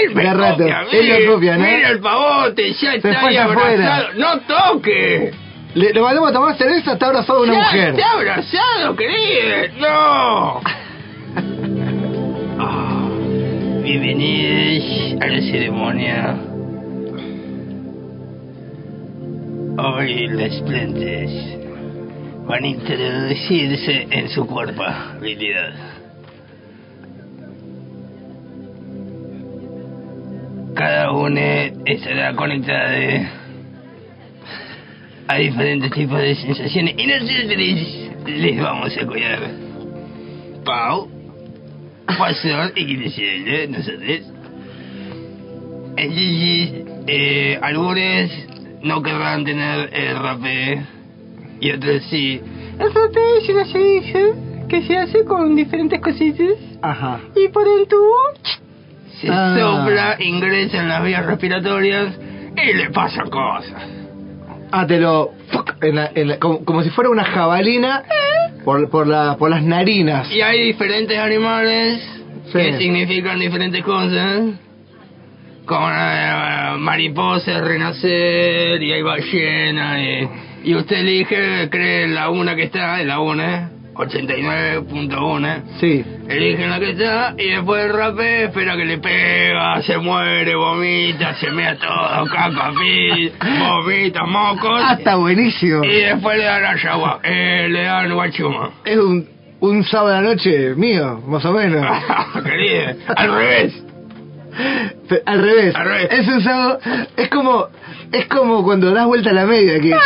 Él me rato, copia, él mire, lo copia, ¿no? Mira el pavote, ya está ahí abrazado. ¡No toque! Le, lo mandamos a tomar cerveza, está abrazado a una ya mujer. está abrazado, querido. ¡No! Ah, bienvenidos a la ceremonia. Hoy las plantas van a introducirse en su cuerpo, habilidad. Cada una estará conectada a diferentes tipos de sensaciones y nosotros les vamos a cuidar. Pau, Pastor y Guillermo, nosotros. Entonces, eh, algunos no querrán tener el rapé y otros sí. El rapé es una solución que se hace con diferentes cositas Ajá. y por el tubo se Ah. sopla, ingresa en las vías respiratorias y le pasan cosas. Ah, te lo... en la- en la- como, como si fuera una jabalina por, por, la, por las narinas. Y hay diferentes animales Sí. que significan diferentes cosas. Como eh, mariposas, renacer, y hay ballenas. Y, y usted elige, cree la una que está, en la una, 89.1. Sí. Elige en la que está y después el rapé espera que le pega, se muere, vomita, se mea todo, caca, pis, vomita, mocos. Ah, está buenísimo. Y después le dan ayahuasca, eh, le dan guachuma. Es un, un sábado a la noche mío, más o menos. Querido, al revés. Al revés. Al revés. Es un sábado... Es como... Es como cuando das vuelta a la media. Que, ¿qué,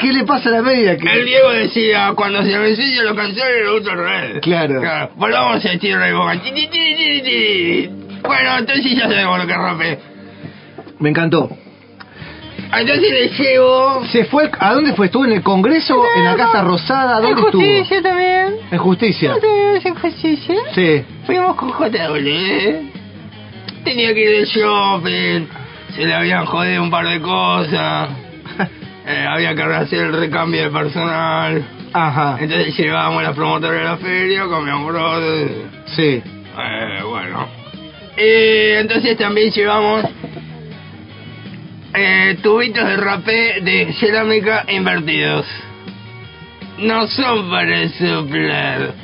qué le pasa a la media? Que, El Diego decía, cuando se me enseña los canciones, lo uso al revés. Claro. Volvamos a tierra y boca. Ti. Bueno, entonces ya sabemos lo que es rapé. Me encantó. Entonces le llevo... ¿Se fue? ¿A dónde fue? ¿Estuvo en el Congreso? ¿En la Casa Rosada? ¿Dónde En estuvo? justicia también. En Justicia. ¿Ustedes en justicia? Sí. Fuimos con JW. Tenía que ir de shopping. Se le habían jodido un par de cosas. Eh, había que hacer el recambio de personal. Ajá. Entonces llevábamos la promotora de la feria con mi brother. Sí. Eh, bueno. Y entonces también llevamos eh, tubitos de rapé de cerámica invertidos. No son para soplar.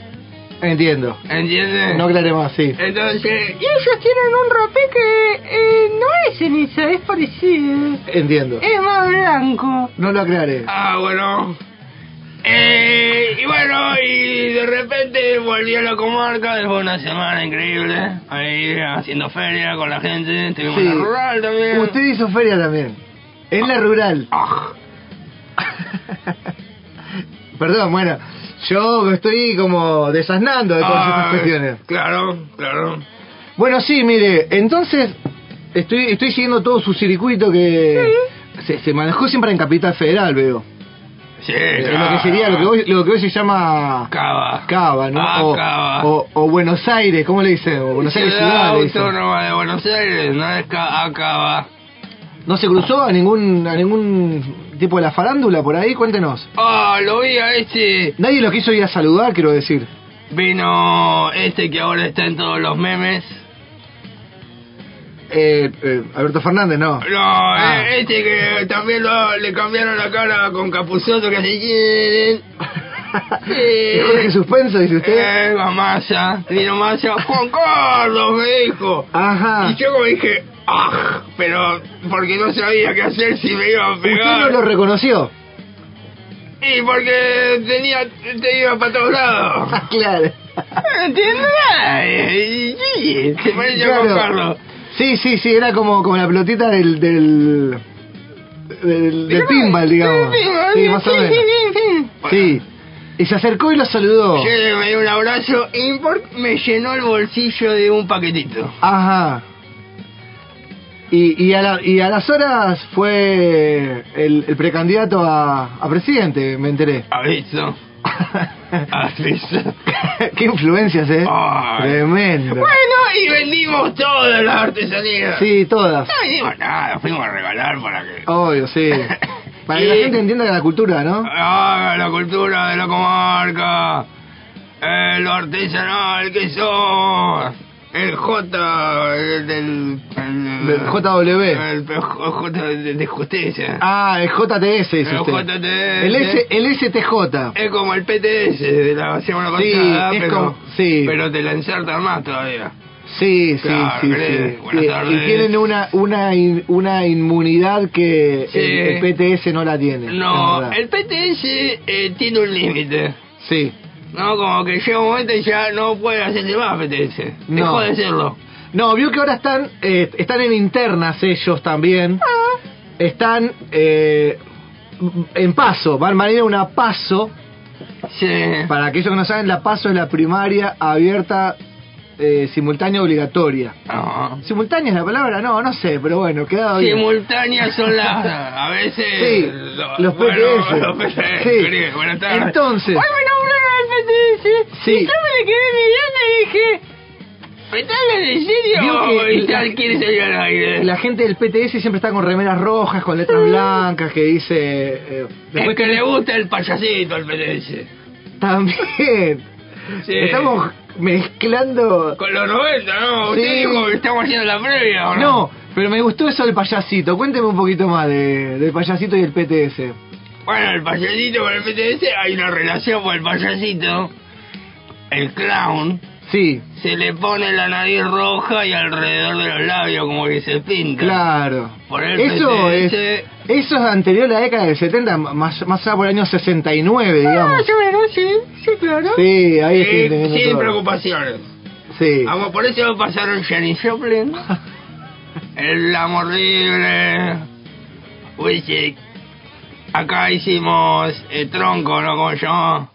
Entiendo. ¿Entiendes? No aclaré más, sí. Entonces, y ellos tienen un rapé que eh, no es ceniza, es parecido. Entiendo. Es más blanco. No lo aclaré. Ah, bueno. Eh, y bueno, y de repente volví a la comarca después de una semana increíble. Ahí haciendo feria con la gente. Estuvimos en la rural también. Usted hizo feria también. En la rural. Ah. Perdón, bueno. Yo estoy como desasnando de todas estas Ah, cuestiones. Claro, claro. Bueno, sí, mire, entonces estoy estoy siguiendo todo su circuito que se, se manejó siempre en Capital Federal, veo. Sí, Eh, claro. Lo que sería, lo que, hoy, lo que hoy se llama... Cava. Cava, ¿no? Ah, o, Cava. O, o Buenos Aires, ¿cómo le dicen? O Buenos Aires Ciudad. Autónoma de Buenos Aires, no es ca acaba. ¿No se cruzó a ningún a ningún tipo de la farándula por ahí? Cuéntenos. Ah, lo vi a este. Nadie lo quiso ir a saludar, quiero decir. Vino este que ahora está en todos los memes. Eh, eh, Alberto Fernández, no. No, Ah. eh, este que también lo- le cambiaron la cara con capuzoto que se quieren. ¿Y Jorge Suspenso, dice usted? Eh, Massa, vino Massa. Juan Carlos me dijo. Ajá. Y yo como dije, ah, pero porque no sabía qué hacer si me iba a ¿Usted pegar. no lo reconoció? Y porque tenía, te iba para todos lados. claro. ¿Entiendes? Ay, sí, se parecía a Juan Claro. Carlos. Sí, sí, sí, era como, como la pelotita del... del del, del pinball, digamos. Sí, más o menos. Sí. Y se acercó y lo saludó. Yo me dio un abrazo y me llenó el bolsillo de un paquetito. Ajá. Y, y, a la- y a las horas fue el, el precandidato a, a presidente, me enteré. ¿Has visto? Qué influencias, ¿eh? Ay. Tremendo. Bueno, y vendimos todas las artesanías. Sí, todas. No vendimos nada, fuimos a regalar para que... Obvio, sí. Para que la gente entienda la cultura, ¿no? Ah, la cultura de la comarca, eh, lo artesanal que sos, el J el del... el- Del JW. El J de, justicia. Ah, el JTS, dice El usted. JTS. El, S, el STJ. Es como el PTS de la semana Sí, pasada, es pero, como- sí. pero te la insertan más todavía. Sí, sí, Claro, sí, sí. Buenas Y-. Y tienen una una in- una inmunidad que Sí. el, el PTS no la tiene. No, es el PTS eh, tiene un límite. Sí. No, como que llega un momento y ya no puede hacerse más PTS. No. Dejó de serlo. No, vio que ahora están eh, están en internas ellos también. Están eh, en paso, van a ir a una paso. Sí. Para aquellos que no saben, la paso es la primaria abierta eh, simultánea obligatoria. No. ¿Simultánea es la palabra? No, no sé, pero bueno, quedaba bien. Simultáneas son las. A veces. Sí, lo- los bueno, PTS. los PTS. Sí. Buenas tardes. Entonces- me Sí. Y yo me quedé mirando y dije. ¿Me estás en serio? Vio que ¿Y la- tal quiere salir al aire? La gente del PTS siempre está con remeras rojas, con letras blancas, que dice... eh, Es que le gusta el payasito al PTS. También. Sí. Estamos mezclando... Con los 90, ¿no? Sí. Usted dijo que estamos haciendo la previa, ¿o no? No, pero me gustó eso del payasito. Cuénteme un poquito más de, del payasito y el PTS. Bueno, el payasito con el PTS hay una relación con el payasito. El clown Sí, se le pone la nariz roja y alrededor de los labios como que se pinta. claro. Por el Eso PTS. es... Eso es anterior a la década del 70, más, más allá por el año 69, digamos. o menos, sí, sí, claro. Sí, ahí estoy Eh, entendiendo sin preocupaciones. Sí. Vamos, por eso pasaron Janis Joplin, El Amor Libre, Wishik. Acá hicimos eh, Tronco, ¿no? ¿Cómo se llama?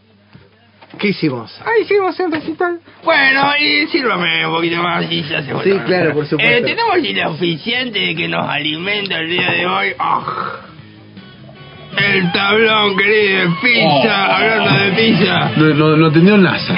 ¿Qué hicimos? Ah, hicimos un recital. Bueno, y sírvame un poquito más y ya se Sí, claro, por supuesto. Eh, tenemos el oficiante que nos alimenta el día de hoy. Ah. El tablón, querido, pizza, hablando de pizza. No, no, no atendió el NASA.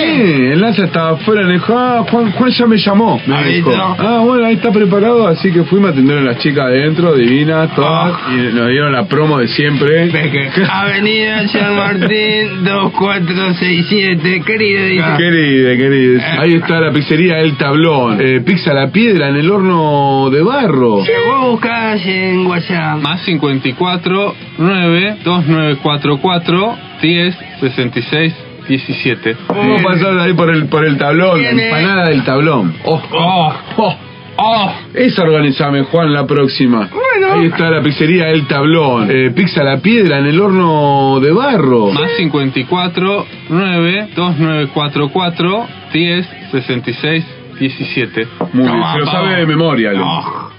Sí, el NASA estaba afuera, me dijo, ah, Juan, Juan ya me llamó. Me Ah, dijo, ¿listo? ah, bueno, ahí está preparado, así que fuimos a atender a las chicas adentro, divinas, todas, Ah. y nos dieron la promo de siempre. Avenida San Martín 2467, querido. dice. Querida, querida. Ahí está la pizzería El Tablón. Eh, pizza la piedra en el horno de barro. Que vos buscás en WhatsApp. Más 54 9 2944 10 66 17. Vamos a pasar ahí por el, por el tablón, empanada del tablón. Oh, Oh, oh. oh. Esa organizame, Juan, la próxima. Bueno. Ahí está la pizzería El Tablón. Eh, pizza la piedra en el horno de barro. Más 54 9 2944 10 66 17. Muy bien, Toma, se lo sabe de memoria. Lu. Oh.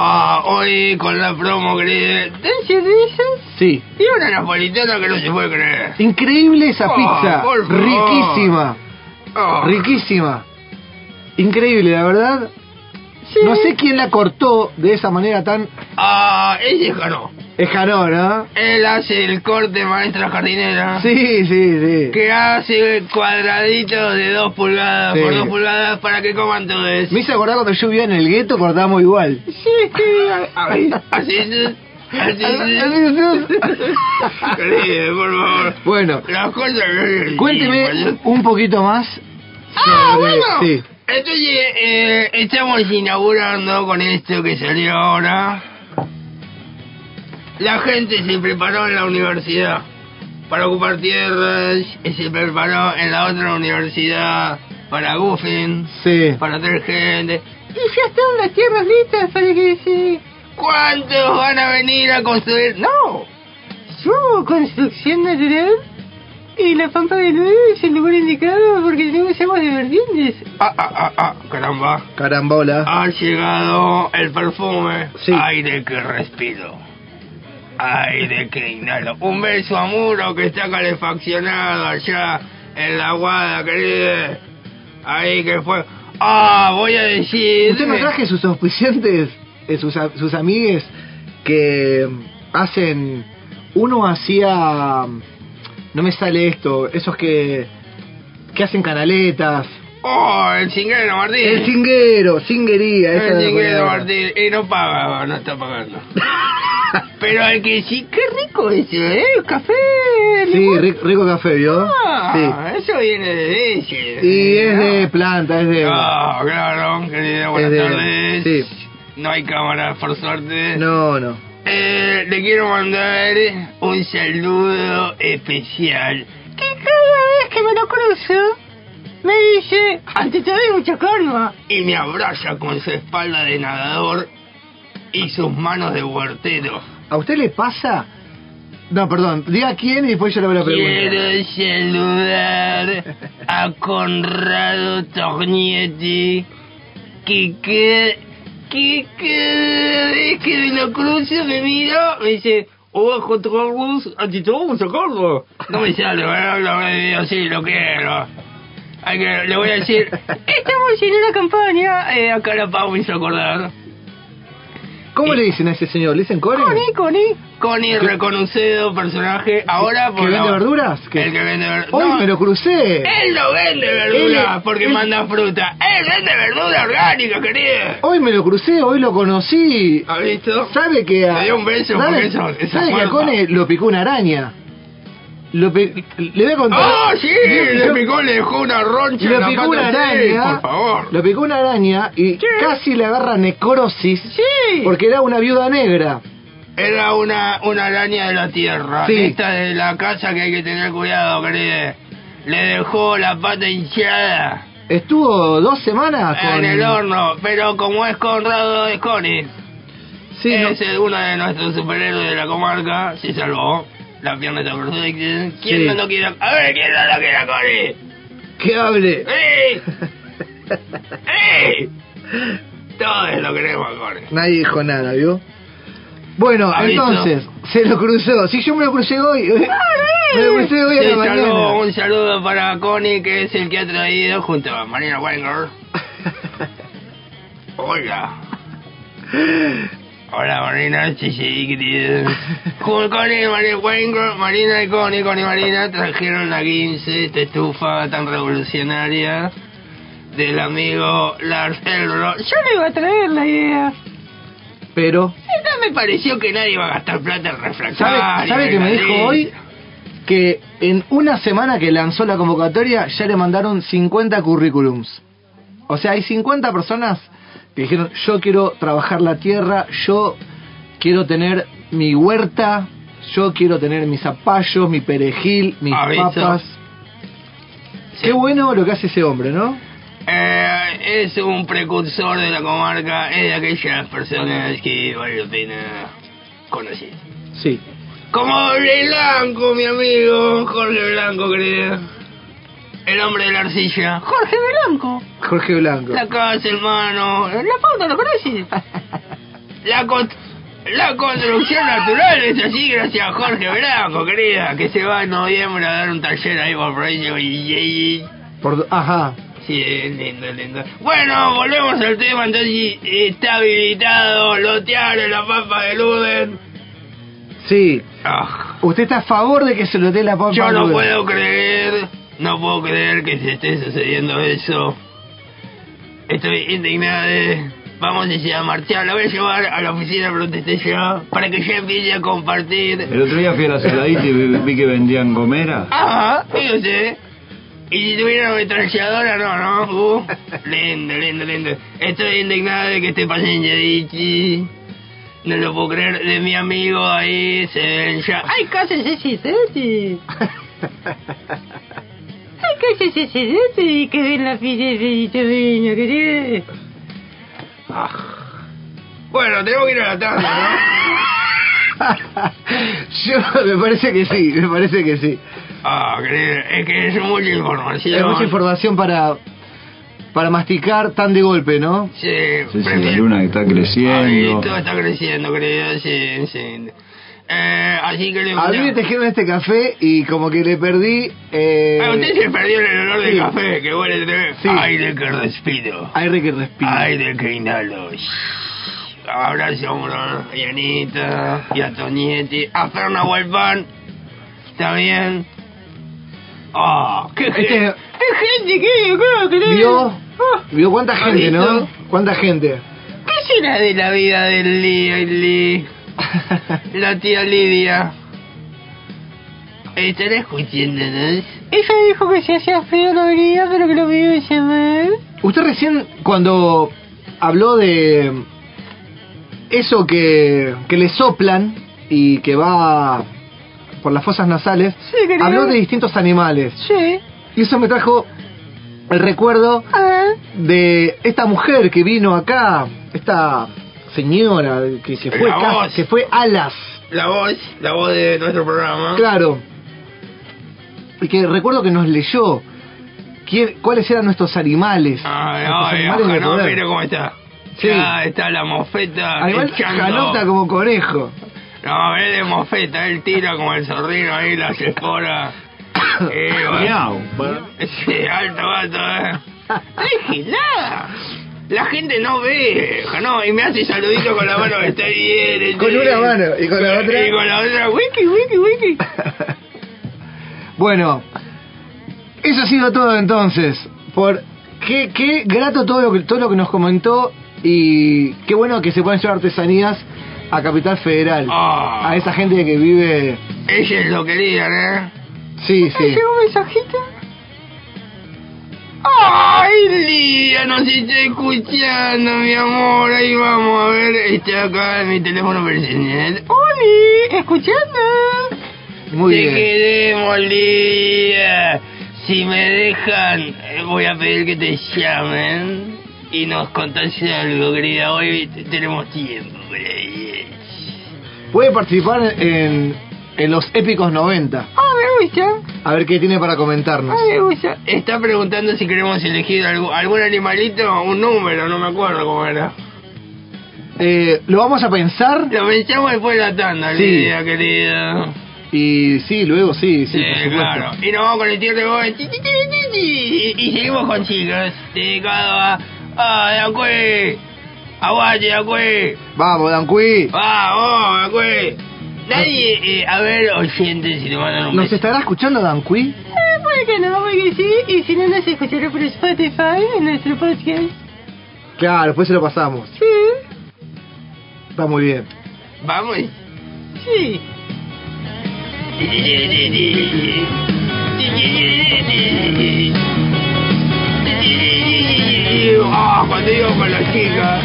Ah, hoy con la promo, querido. ¿Tenés risas? Sí. Y una napolitana que no se puede creer. Increíble esa Oh, pizza. Riquísima. Oh. Riquísima. Increíble, la verdad. No sé quién la cortó de esa manera tan Ah, ese ganó. Escanó, ¿no? Él hace el corte maestra jardinera. Sí, sí, sí. Que hace cuadraditos de dos pulgadas Sí. por dos pulgadas para que coman todo eso. Me hizo acordar cuando yo vivía en el gueto, cortábamos igual. Sí, así así es. Así es. Por favor. Bueno, Las cosas que... cuénteme un poquito más. Ah, sobre- bueno. Sí. Entonces, eh, estamos inaugurando con esto que salió ahora. La gente se preparó en la universidad para ocupar tierras, y se preparó en la otra universidad para Goofing, Sí. para hacer gente. Y ya están las tierras listas para que se... ¿Cuántos van a venir a construir? No, yo construcción natural y la Pampa de Luis es el lugar indicado porque tenemos aguas de vertientes. Ah, ah, ah, ah, caramba. Carambola. Ha llegado el perfume. Sí. Aire que respiro. Aire que inhalo. Un beso a Muro que está calefaccionado allá en la guada, querida. Ahí que fue. Ah, voy a decir. ¿Usted no traje sus auspiciantes, eh, sus, sus amigues que hacen... Uno hacía... No me sale esto, esos que... Que hacen canaletas. Oh, el cinguero Martín. El cinguero, cinguería. El cinguero. Martín. Y no paga, no está pagando. Pero el que sí, qué rico eso, ¿eh? Café. Sí, limón. rico, rico café, ¿vio? Ah, eso viene de. Sí. Y es de planta, es de... Ah, claro, querida, buenas Es de- tardes. sí. No hay cámara, por suerte. No, no. Eh, le quiero mandar un saludo especial. Que cada vez que me lo cruzo, me dice, ante te doy mucha calma. Y me abraza con su espalda de nadador y sus manos de huertero. ¿A usted le pasa? No, perdón, diga quién y después yo le voy a preguntar. Quiero saludar a Conrado Tornietti, que que que cada vez que me lo cruzo me mira, me dice, oh, Juan Carlos, a ti te vamos a sacarlo. No me sale, ¿verdad? Lo veo, sí, lo quiero. Que, le voy a decir, estamos en una campaña, eh, acá la Pau me hizo acordar. ¿Cómo le dicen a ese señor? ¿Le dicen Core? Connie, Connie. Connie, reconocido personaje, ahora ¿Que por vende la- verduras? ¿Qué? El que vende verduras. Hoy me lo crucé. Él no vende verdura Él- porque él- manda fruta. Él vende verdura orgánica, querida. Hoy me lo crucé, hoy lo conocí. ¿Has visto? ¿Sabe que a, Le dio un beso ¿sabe, porque eso- ¿sabe que a. Cone lo picó una araña? Lo pi- le voy a contar. ¡Ah, sí! Le picó, le dejó una roncha en Lo la picó pata. una Sí, araña. por favor. Lo picó una araña y casi le agarra necrosis Sí. porque era una viuda negra. Era una, una araña de la tierra. Sí. Esta de la casa que hay que tener cuidado, querida. Le dejó la pata hinchada Estuvo dos semanas con... en el horno. Pero como es Conrado de Connie, Sí, es uno de nuestros superhéroes de la comarca, se salvó. La pierna está perfecta. ¿Quién Sí. no lo quiere? A ver, ¿quién no lo quiere, Connie? que hable. ¡Ey! ¡Ey! Todos lo queremos, Connie. Nadie dijo nada, ¿vio? Bueno, entonces, se lo cruzó. Si yo me lo crucé hoy, me lo crucé hoy a la saludo, mañana. un saludo para Connie, que es el que ha traído junto a Marina Wenger. Hola. Hola Marina, sí, sí, querida. Con Connie, Marina Marina y Connie, Connie y Marina trajeron la 15, esta estufa tan revolucionaria del amigo Lars. Yo le iba a traer la idea. Pero, Esta me pareció que nadie iba a gastar plata en ¿sabe, refractario. ¿sabe que me dijo hoy? Que en una semana que lanzó la convocatoria ya le mandaron 50 currículums. O sea, hay 50 personas que dijeron, yo quiero trabajar la tierra, yo quiero tener mi huerta, yo quiero tener mis zapallos, mi perejil, mis ¿Ha visto? papas. Qué bueno lo que hace ese hombre, ¿no? Eh, es un precursor de la comarca, es de aquellas personas que vale la pena conocer. Sí. Como Blanco, mi amigo, Jorge Blanco, querido. El hombre de la arcilla. Jorge Blanco. Jorge Blanco. La casa, hermano. La pauta, ¿lo conoces? La, con- la construcción natural es así gracias a Jorge Blanco, querida, que se va en noviembre a dar un taller ahí por Provincia y, Por, ajá. Sí, lindo, lindo. Bueno, volvemos al tema, entonces está habilitado lotear la papa de Luden. Sí. Ah, ¿Usted está a favor de que se lo dé la papa? yo no puedo creer, no puedo creer que se esté sucediendo eso. Estoy indignado. Vamos a marchar, la voy a llevar a la oficina de protestación para que ya empiece a compartir. El otro día fui a la saladita y vi, que vendían gomera. Ajá, fíjese. Y si tuviera ametralladora, no, no. Uh, lindo, lindo, lindo. Estoy indignado de que esté pasando Yadichi. No lo puedo creer. De mi amigo ahí se ven ya. ¡Ay, casi se siete! ¡Ay, casi se siete! Que ven la pide de Viña, querido. Bueno, tenemos que ir a la tanda, Yo, me parece que sí, me parece que sí. ¿no? Ah, querido, es que es mucha información. Hay mucha información para para masticar tan de golpe, ¿no? Sí, Sí, sí, la luna que está Ay, creciendo. todo está creciendo, querido, sí, sí. Eh, así que le A mí me tejieron este café y como que le perdí... Eh, Ah, usted se perdió el olor del sí. café, que huele de Sí. aire que respiro, Aire que respira. aire que inhalo. Abrazo a Yanita y a Tonietti, a Ferna Huelpan, ¿está bien? ¡Ah! ¡Qué, Este- gen- qué gente, ¿qué? ¿Cómo crees? ¿Vio? ¿Vio cuánta ¿Has gente, no? ¿Cuánta gente? ¿Qué será de la vida de Lili? La tía Lidia. ¿Estará escuchándonos? Ella dijo que si hacía frío no venía, pero que lo vio llamar. Usted recién cuando habló de eso que, que le soplan y que va por las fosas nasales, Sí, habló de distintos animales. Sí. Y eso me trajo el recuerdo de esta mujer que vino acá, esta señora que se fue, La ca- voz. que fue alas, La voz, la voz de nuestro programa. claro. Y que recuerdo que nos leyó quién- cuáles eran nuestros animales. Ay, nuestros ay, animales de oja, no, poder. mira cómo está. Sí. Ya está la mofeta. Animal janota como conejo. No, es de mofeta, él tira como el zorrino ahí las esporas. Eh, bueno. Miau. Sí, alto gato, eh. Vigilá. La gente no ve, no, y me hace saludito con la mano que está bien. Con una mano, y con la otra- Y con la otra, wiki, wiki, wiki. Bueno, eso ha sido todo entonces. Por qué, qué grato todo lo que todo lo que nos comentó y qué bueno que se pueden llevar artesanías a Capital Federal. Ah. A esa gente que vive. Ellos lo querían, ¿eh? Sí, sí. ¿Llegó un mensajito? ¡Ay, Lía! Nos está escuchando, mi amor. Ahí vamos a ver. Está acá en mi teléfono personal. ¡Oli! ¿Escuchando? Muy Te bien. queremos, Lía. Si me dejan, eh, voy a pedir que te llamen y nos contás algo, querida. Hoy tenemos tiempo. Puede participar en, en los épicos 90. Me gusta. A ver qué tiene para comentarnos. Ah, me gusta. Está preguntando si queremos elegir algún, algún animalito, un número, no me acuerdo cómo era. Eh, lo vamos a pensar Lo pensamos después de la tanda, Sí. Lidia, querida. y sí, luego sí, sí, Sí, por supuesto. claro. Y nos vamos con el tío de voz. Y, y seguimos con chicos. Dedicado a. ¡Ah, Dancue! ¡Aguante, Dancue! Vamos, Danqui. ¡Vamos, Dancue! Nadie, eh, a ver, oyentes, si le mandan un ¿Nos beso. estará escuchando Danqui? Eh, puede que no, puede que sí. Y si no, nos escuchará por Spotify en nuestro podcast. Claro, después se lo pasamos. Sí. Está muy bien. Vamos. Sí. Ah, cuando iba con las chicas.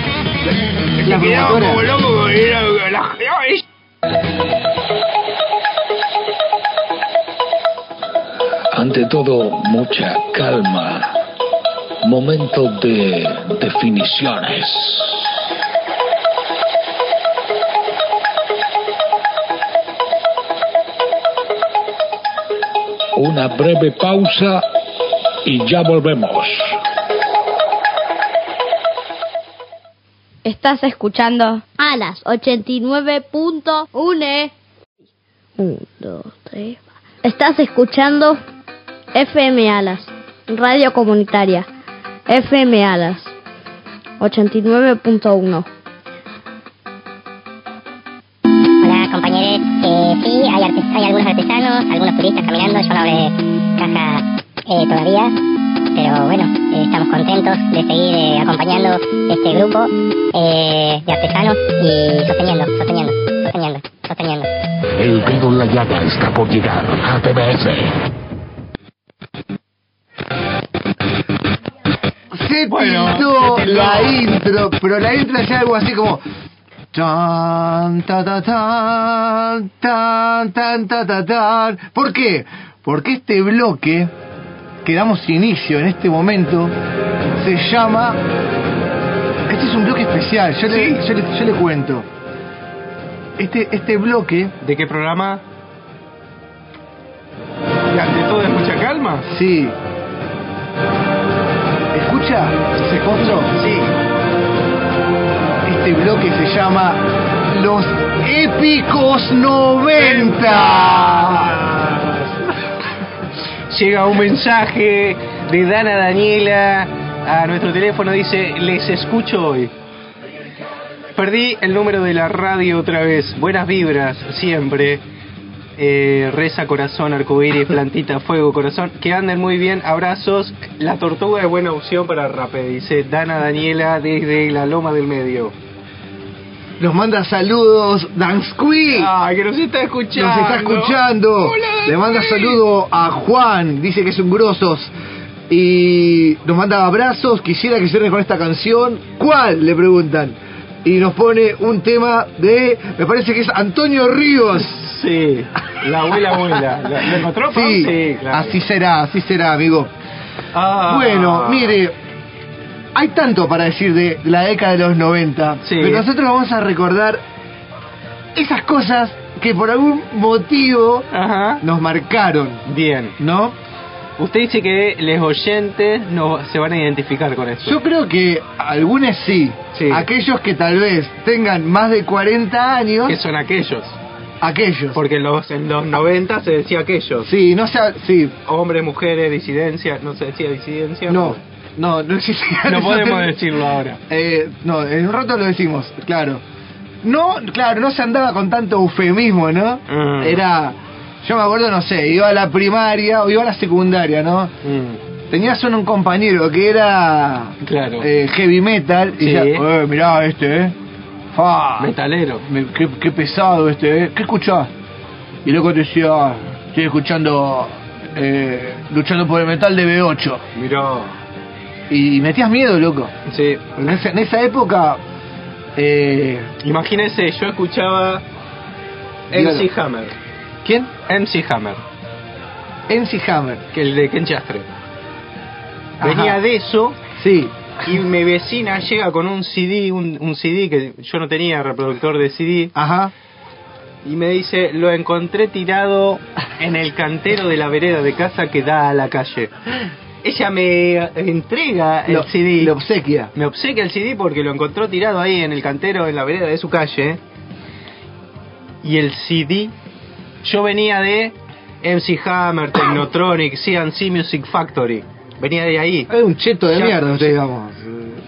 La Se quedaba promotora. como loco con era la- ay, Ante todo, mucha calma. Momento de definiciones. Una breve pausa y ya volvemos. Estás escuchando Alas 89.1. 1, 2, 3. Estás escuchando FM Alas, Radio Comunitaria. FM Alas 89.1. Hola compañeros, eh, sí, hay, artes- hay algunos artesanos, algunos turistas caminando, yo no hablé caja eh, todavía, pero bueno, eh, estamos contentos de seguir eh, acompañando este grupo eh, de artesanos y sosteniendo, sosteniendo, sosteniendo, sosteniendo. El dedo en la llaga está por llegar a TBS. Se Bueno, tildó. la intro, pero la intro es algo así como. Tan, ta, ta, tan, tan, tan, ta, ta, tan. ¿Por qué? Porque este bloque que damos inicio en este momento se llama. Este es un bloque especial, yo, le, yo, le, yo le cuento. Este, este bloque. ¿De qué programa? ¿De todo mucha calma? Sí. ¿Escucha ese fondo? Sí. Este bloque se llama Los Épicos 90. Llega un mensaje de Dana Daniela a nuestro teléfono, dice, les escucho hoy. Perdí el número de la radio otra vez. Buenas vibras, siempre. eh, reza, corazón, arcoíris, plantita, fuego, corazón. Que anden muy bien, abrazos. La tortuga es buena opción para rape, dice Dana Daniela desde la Loma del Medio. Nos manda saludos Dan Squee. Ay, que nos está escuchando. Nos está escuchando. Hola, Le manda saludo a Juan, dice que es un grosos. Y nos manda abrazos, quisiera que cierre con esta canción. ¿Cuál? Le preguntan. Y nos pone un tema de, me parece que es Antonio Ríos. Sí, la abuela abuela. ¿Lo encontró? Sí, Sí, claro. así será, así será, amigo. Ah. Bueno, mire, hay tanto para decir de la década de los 90, Sí. pero nosotros vamos a recordar esas cosas que por algún motivo Ajá. nos marcaron, Bien. ¿no? Usted dice que los oyentes no se van a identificar con esto. Yo creo que algunos sí. Sí. Aquellos que tal vez tengan más de 40 años, que son aquellos. aquellos. Porque en los, en los 90 se decía aquellos. Sí, no sé, sí, Hombres, mujeres, disidencia. No se decía disidencia. no, no, no existía. No podemos decirlo ahora. Eh, no, en un rato lo decimos, claro. No, claro, no se andaba con tanto eufemismo, ¿no? Mm. Era, yo me acuerdo, no sé, iba a la primaria o iba a la secundaria, ¿no? Mm, Tenías un, un compañero que era claro. eh, heavy metal y Sí. decía, eh, mirá este, ¿eh? Fa, Metalero. me- qué, qué pesado este, ¿eh? ¿Qué escuchás? Y luego te decía, "Ah, estoy escuchando, eh, luchando por el metal de B8. Mirá. Y metías miedo, loco. Sí. En esa, en esa época, eh, Imagínese, yo escuchaba Dígalo. MC Hammer. ¿quién? MC Hammer. MC Hammer. Que el de Ken Chastre. Ajá. Venía de eso Sí. y mi vecina llega con un CD, un, un CD que yo no tenía reproductor de CD, Ajá. y me dice, lo encontré tirado en el cantero de la vereda de casa que da a la calle. Ella me entrega el Lo- CD. Le obsequia. Me obsequia el CD porque lo encontró tirado ahí en el cantero, en la vereda de su calle. Y el CD, yo venía de MC Hammer, Technotronic, CNC Music Factory. Venía de ahí. Es un cheto de Ya- mierda, usted, digamos.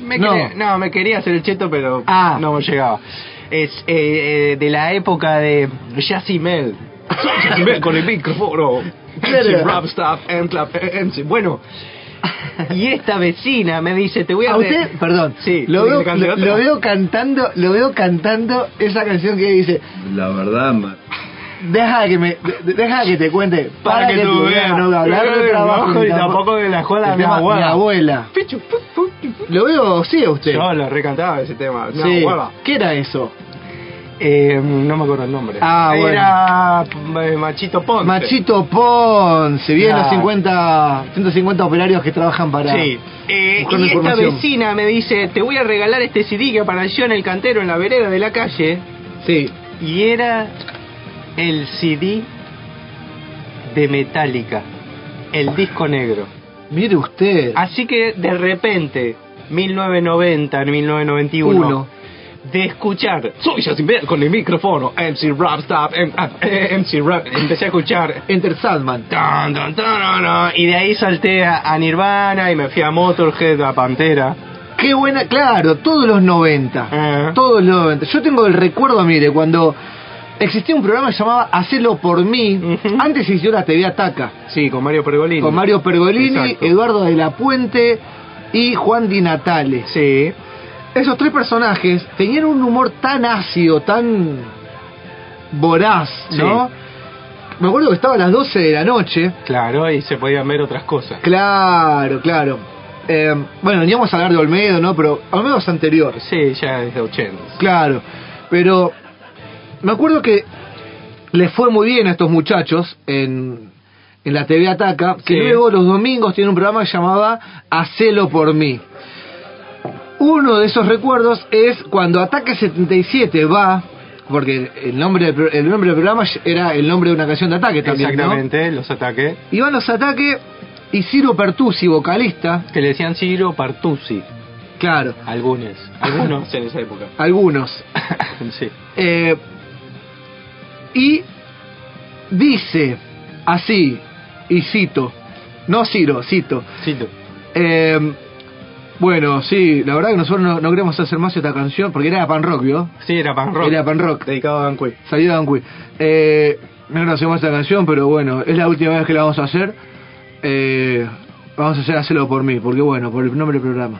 Me no. quería- no, me quería hacer el cheto, pero Ah. no me llegaba. Es eh, eh, de la época de Jazzy Mel. Con el micrófono. MC Rap Stuff, MC. Bueno, y esta vecina me dice, te voy a... A usted, perdón, Sí, lo, veo, lo, lo veo cantando, lo veo cantando esa canción que dice, La verdad, ma- deja que me, de- deja que te cuente, Para que tú veas. no voy a hablar de trabajo y tampoco de la escuela de mi abuela. Mi abuela. Lo veo, sí, a usted. Yo lo recantaba ese tema. Mi sí. abuela. ¿Qué era eso? Eh, no me acuerdo el nombre. Ah. Era eh, Machito Ponce. Machito Ponce, bien los Claro. 50, 150 operarios que trabajan para... Sí. Eh, y esta vecina me dice, te voy a regalar este CD que apareció en el cantero en la vereda de la calle. Sí. Y era el CD de Metallica, el disco negro. Mire usted. Así que de repente, 1990, 1991, Uno. De escuchar, soy Bieber con el micrófono, MC Rap Stop, em- ah, eh, MC Rap, empecé a escuchar Enter Sandman. Tan, y de ahí salté a, Nirvana y me fui a Motorhead, a Pantera. Qué buena, claro, todos los 90. Ah. Todos los 90. Yo tengo el recuerdo, mire, cuando existía un programa que se llamaba Hacelo por mí. Antes existió la TV Ataca. Sí, con Mario Pergolini. Con Mario Pergolini, Exacto. Eduardo de la Puente y Juan Di Natale. Sí. Esos tres personajes tenían un humor tan ácido, tan voraz, ¿no? Me acuerdo que estaba a las 12 de la noche. Claro, y se podían ver otras cosas. Claro, claro. Eh, bueno, íbamos a hablar de Olmedo, ¿no? Pero Olmedo es anterior. Sí, ya desde 80. Claro, pero me acuerdo que les fue muy bien a estos muchachos en, en la TV Ataca, que Sí. luego los domingos tienen un programa que llamaba Hacelo por mí. Uno de esos recuerdos es cuando Ataque 77 va, porque el nombre, del el nombre del programa era el nombre de una canción de Ataque también, ¿no? Exactamente, los ataques. Y van los Ataque y Ciro Pertusi, vocalista, Que le decían Ciro Partusi. claro, Algunos. Algunos en esa época. algunos. sí. Eh, y dice así, y cito, no Ciro, cito. Cito. eh, bueno, sí, la verdad que nosotros no, no queremos hacer más esta canción porque era pan rock, ¿vio? Sí, era pan rock. Era pan rock. Dedicado a Quayle. Salió de Anqui. Eh, no conocemos esta canción, pero bueno, es la última vez que la vamos a hacer. Eh, vamos a hacer hacerlo por mí, porque bueno, por el nombre del programa.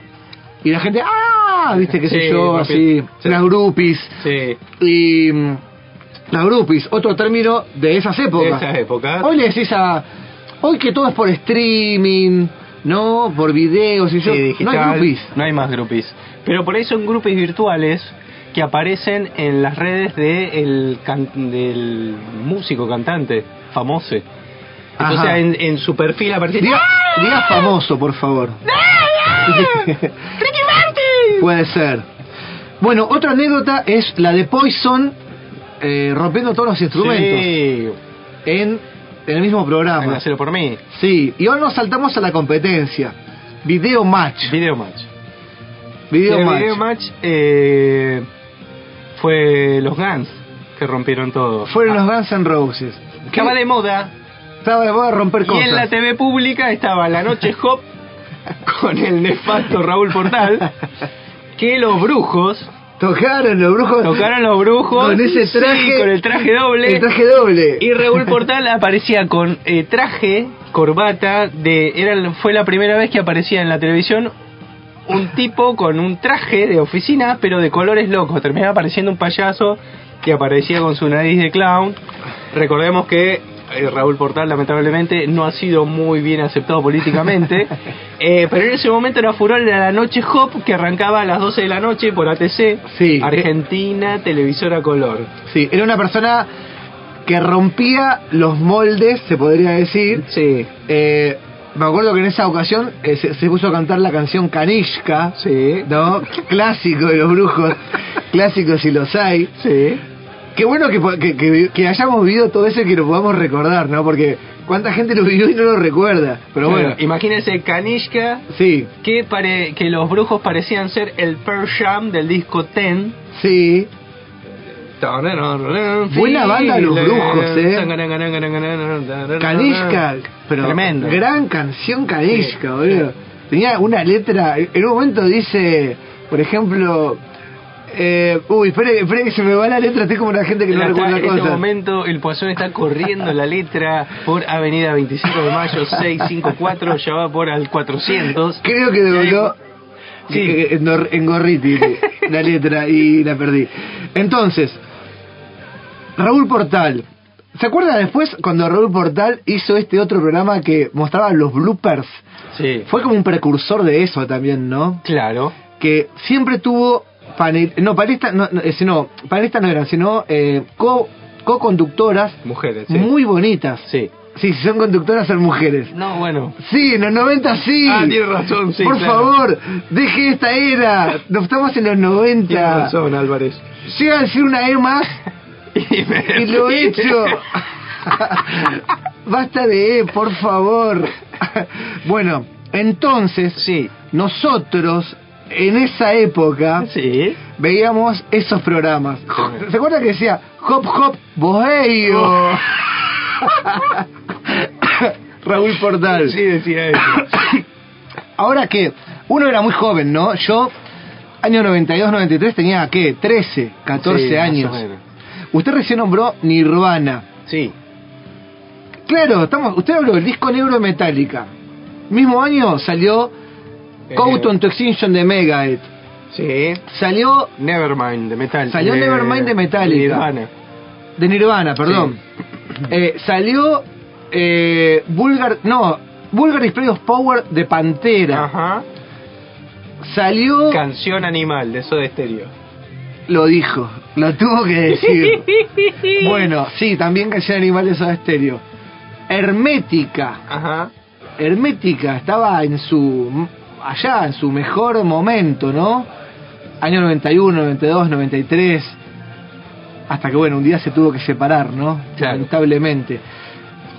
Y la gente, ¡ah! ¿Viste qué sé Sí, yo? grupi- Así, sí. las groupies. Sí. Y. mm, Las groupies, otro término de esas épocas. De esas épocas. Hoy le decís a. Hoy que todo es por streaming, ¿no? Por videos y yo. Sí, no hay groupies. no hay más groupies. Pero por ahí son groupies virtuales que aparecen en las redes de el can- del músico cantante famoso. Entonces en, en su perfil aparece... Diga, diga famoso, por favor. Puede ser. Bueno, otra anécdota es la de Poison eh, rompiendo todos los instrumentos Sí, en, en el mismo programa. en Hacelo por mí. Sí, y ahora nos saltamos a la competencia. Video match. Video match. Video El match. video match eh, fue los Guns que rompieron todo. Fueron los Guns N' Roses. Estaba de moda Estaba de moda romper y cosas. en la TV pública estaba la noche hop con el nefasto Raúl Portal que los brujos Tocaron los brujos. tocaron los brujos Con ese sí, traje. con el traje doble El traje doble. y Raúl Portal aparecía con eh, traje corbata de era fue la primera vez que aparecía en la televisión un tipo con un traje de oficina pero de colores locos terminaba apareciendo un payaso que aparecía con su nariz de clown recordemos que eh, Raúl Portal lamentablemente no ha sido muy bien aceptado políticamente eh, pero en ese momento era furor era la noche hop que arrancaba a las 12 de la noche por ATC Sí. Argentina televisora color Sí, era una persona que rompía los moldes, se podría decir. sí Eh, me acuerdo que en esa ocasión eh, se, se puso a cantar la canción Kanishka, sí ¿no? Clásico de los brujos, clásicos si los hay. sí Qué bueno que, que, que- que hayamos vivido todo eso y que lo podamos recordar, ¿no? Porque cuánta gente lo vivió y no lo recuerda. Pero bueno, Bueno, imagínense Kanishka, sí, que, pare, que los brujos parecían ser el Pearl Jam del disco Ten. sí. Buena banda Los Brujos, ¿eh? Kanishka, pero Tremendo. gran canción Kanishka, boludo. Tenía una letra, en un momento dice, por ejemplo, eh, uy, espere, espere que se me va la letra, estoy como la gente que no recuerda en este cosas. momento el Poisson está corriendo la letra por Avenida 25 de Mayo 654, ya va por al 400. Creo que devolvió Sí. en, en Gorriti la letra y la perdí. Entonces, Raúl Portal. ¿Se acuerda después cuando Raúl Portal hizo este otro programa que mostraba los bloopers? Sí, Fue como un precursor de eso también, ¿no? claro. Que siempre tuvo panel, no, panelistas no, no, ese no, panelistas no eran, sino eh, co, co-conductoras Mujeres, sí. muy bonitas. Sí. Sí, si son conductoras son mujeres. No, bueno. Sí, en los 90 sí. Ah, tiene razón, sí. Por claro. favor, deje esta era. No estamos en los Tiene 90. razón, Álvarez. Llega a decir una E más Y, me- y lo he hecho. Basta de E, por favor. bueno, entonces, Sí, nosotros en esa época sí. veíamos esos programas. ¿Se acuerda que decía Hop Hop Boheo? Raúl Portal. Sí, decía eso. Ahora que uno era muy joven, ¿no? Yo, año 92, 93, tenía, ¿qué? 13, 14 Sí, más o años. Usted recién nombró Nirvana. Sí, Claro, estamos, usted habló del disco negro de Metallica. Mismo año salió. Countdown to Extinction de Megadeth. sí. Salió Nevermind de Metal. Salió Nevermind de Metallica. Nirvana. de Nirvana, perdón. Eh, salió eh, Vulgar, no, Vulgar Display of Power de Pantera. Ajá. Salió, Canción animal de Soda Stereo. lo dijo, lo tuvo que decir. bueno, sí, también canción animal de Soda Stereo. Hermética, Ajá. Hermética estaba en su allá en su mejor momento, ¿no? Año 91, 92, 93. Hasta que bueno, un día se tuvo que separar, ¿no? Claro. Lamentablemente.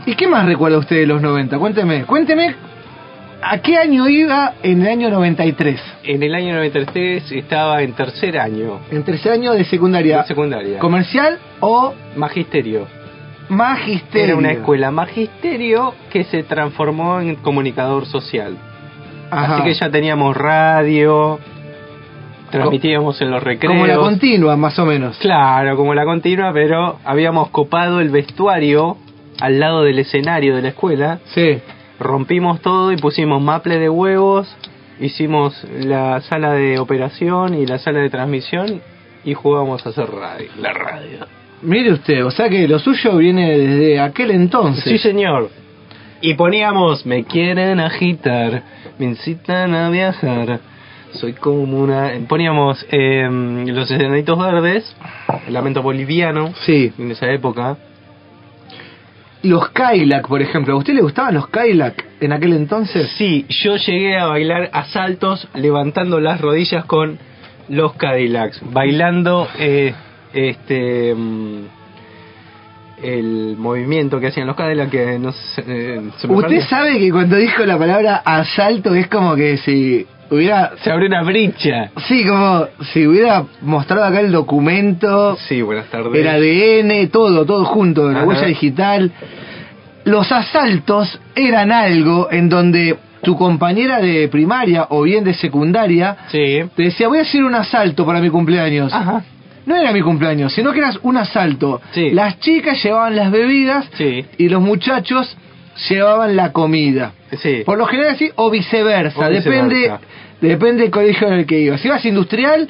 ¿Y qué más recuerda usted de los 90? Cuénteme, cuénteme ¿a qué año iba en el año 93? En el año 93 estaba en tercer año En tercer año de secundaria. de secundaria. ¿Comercial o Magisterio. magisterio? Era una escuela magisterio que se transformó en comunicador social. Ajá. Así que ya teníamos radio, transmitíamos en los recreos. Como la continua, más o menos. Claro, como la continua, pero habíamos copado el vestuario al lado del escenario de la escuela. Sí. Rompimos todo y pusimos maple de huevos, hicimos la sala de operación y la sala de transmisión y jugamos a hacer radio, la radio. Mire usted, o sea que lo suyo viene desde aquel entonces. Sí, señor. Y poníamos, me quieren agitar, me incitan a viajar. Soy como una... Poníamos eh, los enanitos verdes, el lamento boliviano, sí. en esa época. Los Kailak, por ejemplo, ¿a usted le gustaban los Kailak en aquel entonces? Sí, yo llegué a bailar a saltos levantando las rodillas con los Cadillacs, bailando eh, este mm, el movimiento que hacían los Cadillacs que no sé, eh, se me Usted perdió. sabe que cuando dijo la palabra asalto es como que si hubiera... Se abrió una brecha. Sí, como si hubiera mostrado acá el documento, Sí, buenas tardes. el ADN, todo, todo junto, la Ajá. huella digital. Los asaltos eran algo en donde tu compañera de primaria o bien de secundaria Sí. te decía, voy a hacer un asalto para mi cumpleaños. Ajá. No era mi cumpleaños, sino que era un asalto. Sí. Las chicas llevaban las bebidas Sí. y los muchachos llevaban la comida. Sí. Por lo general sí, o viceversa, O depende viceversa. depende del colegio en el que ibas. Si ibas industrial,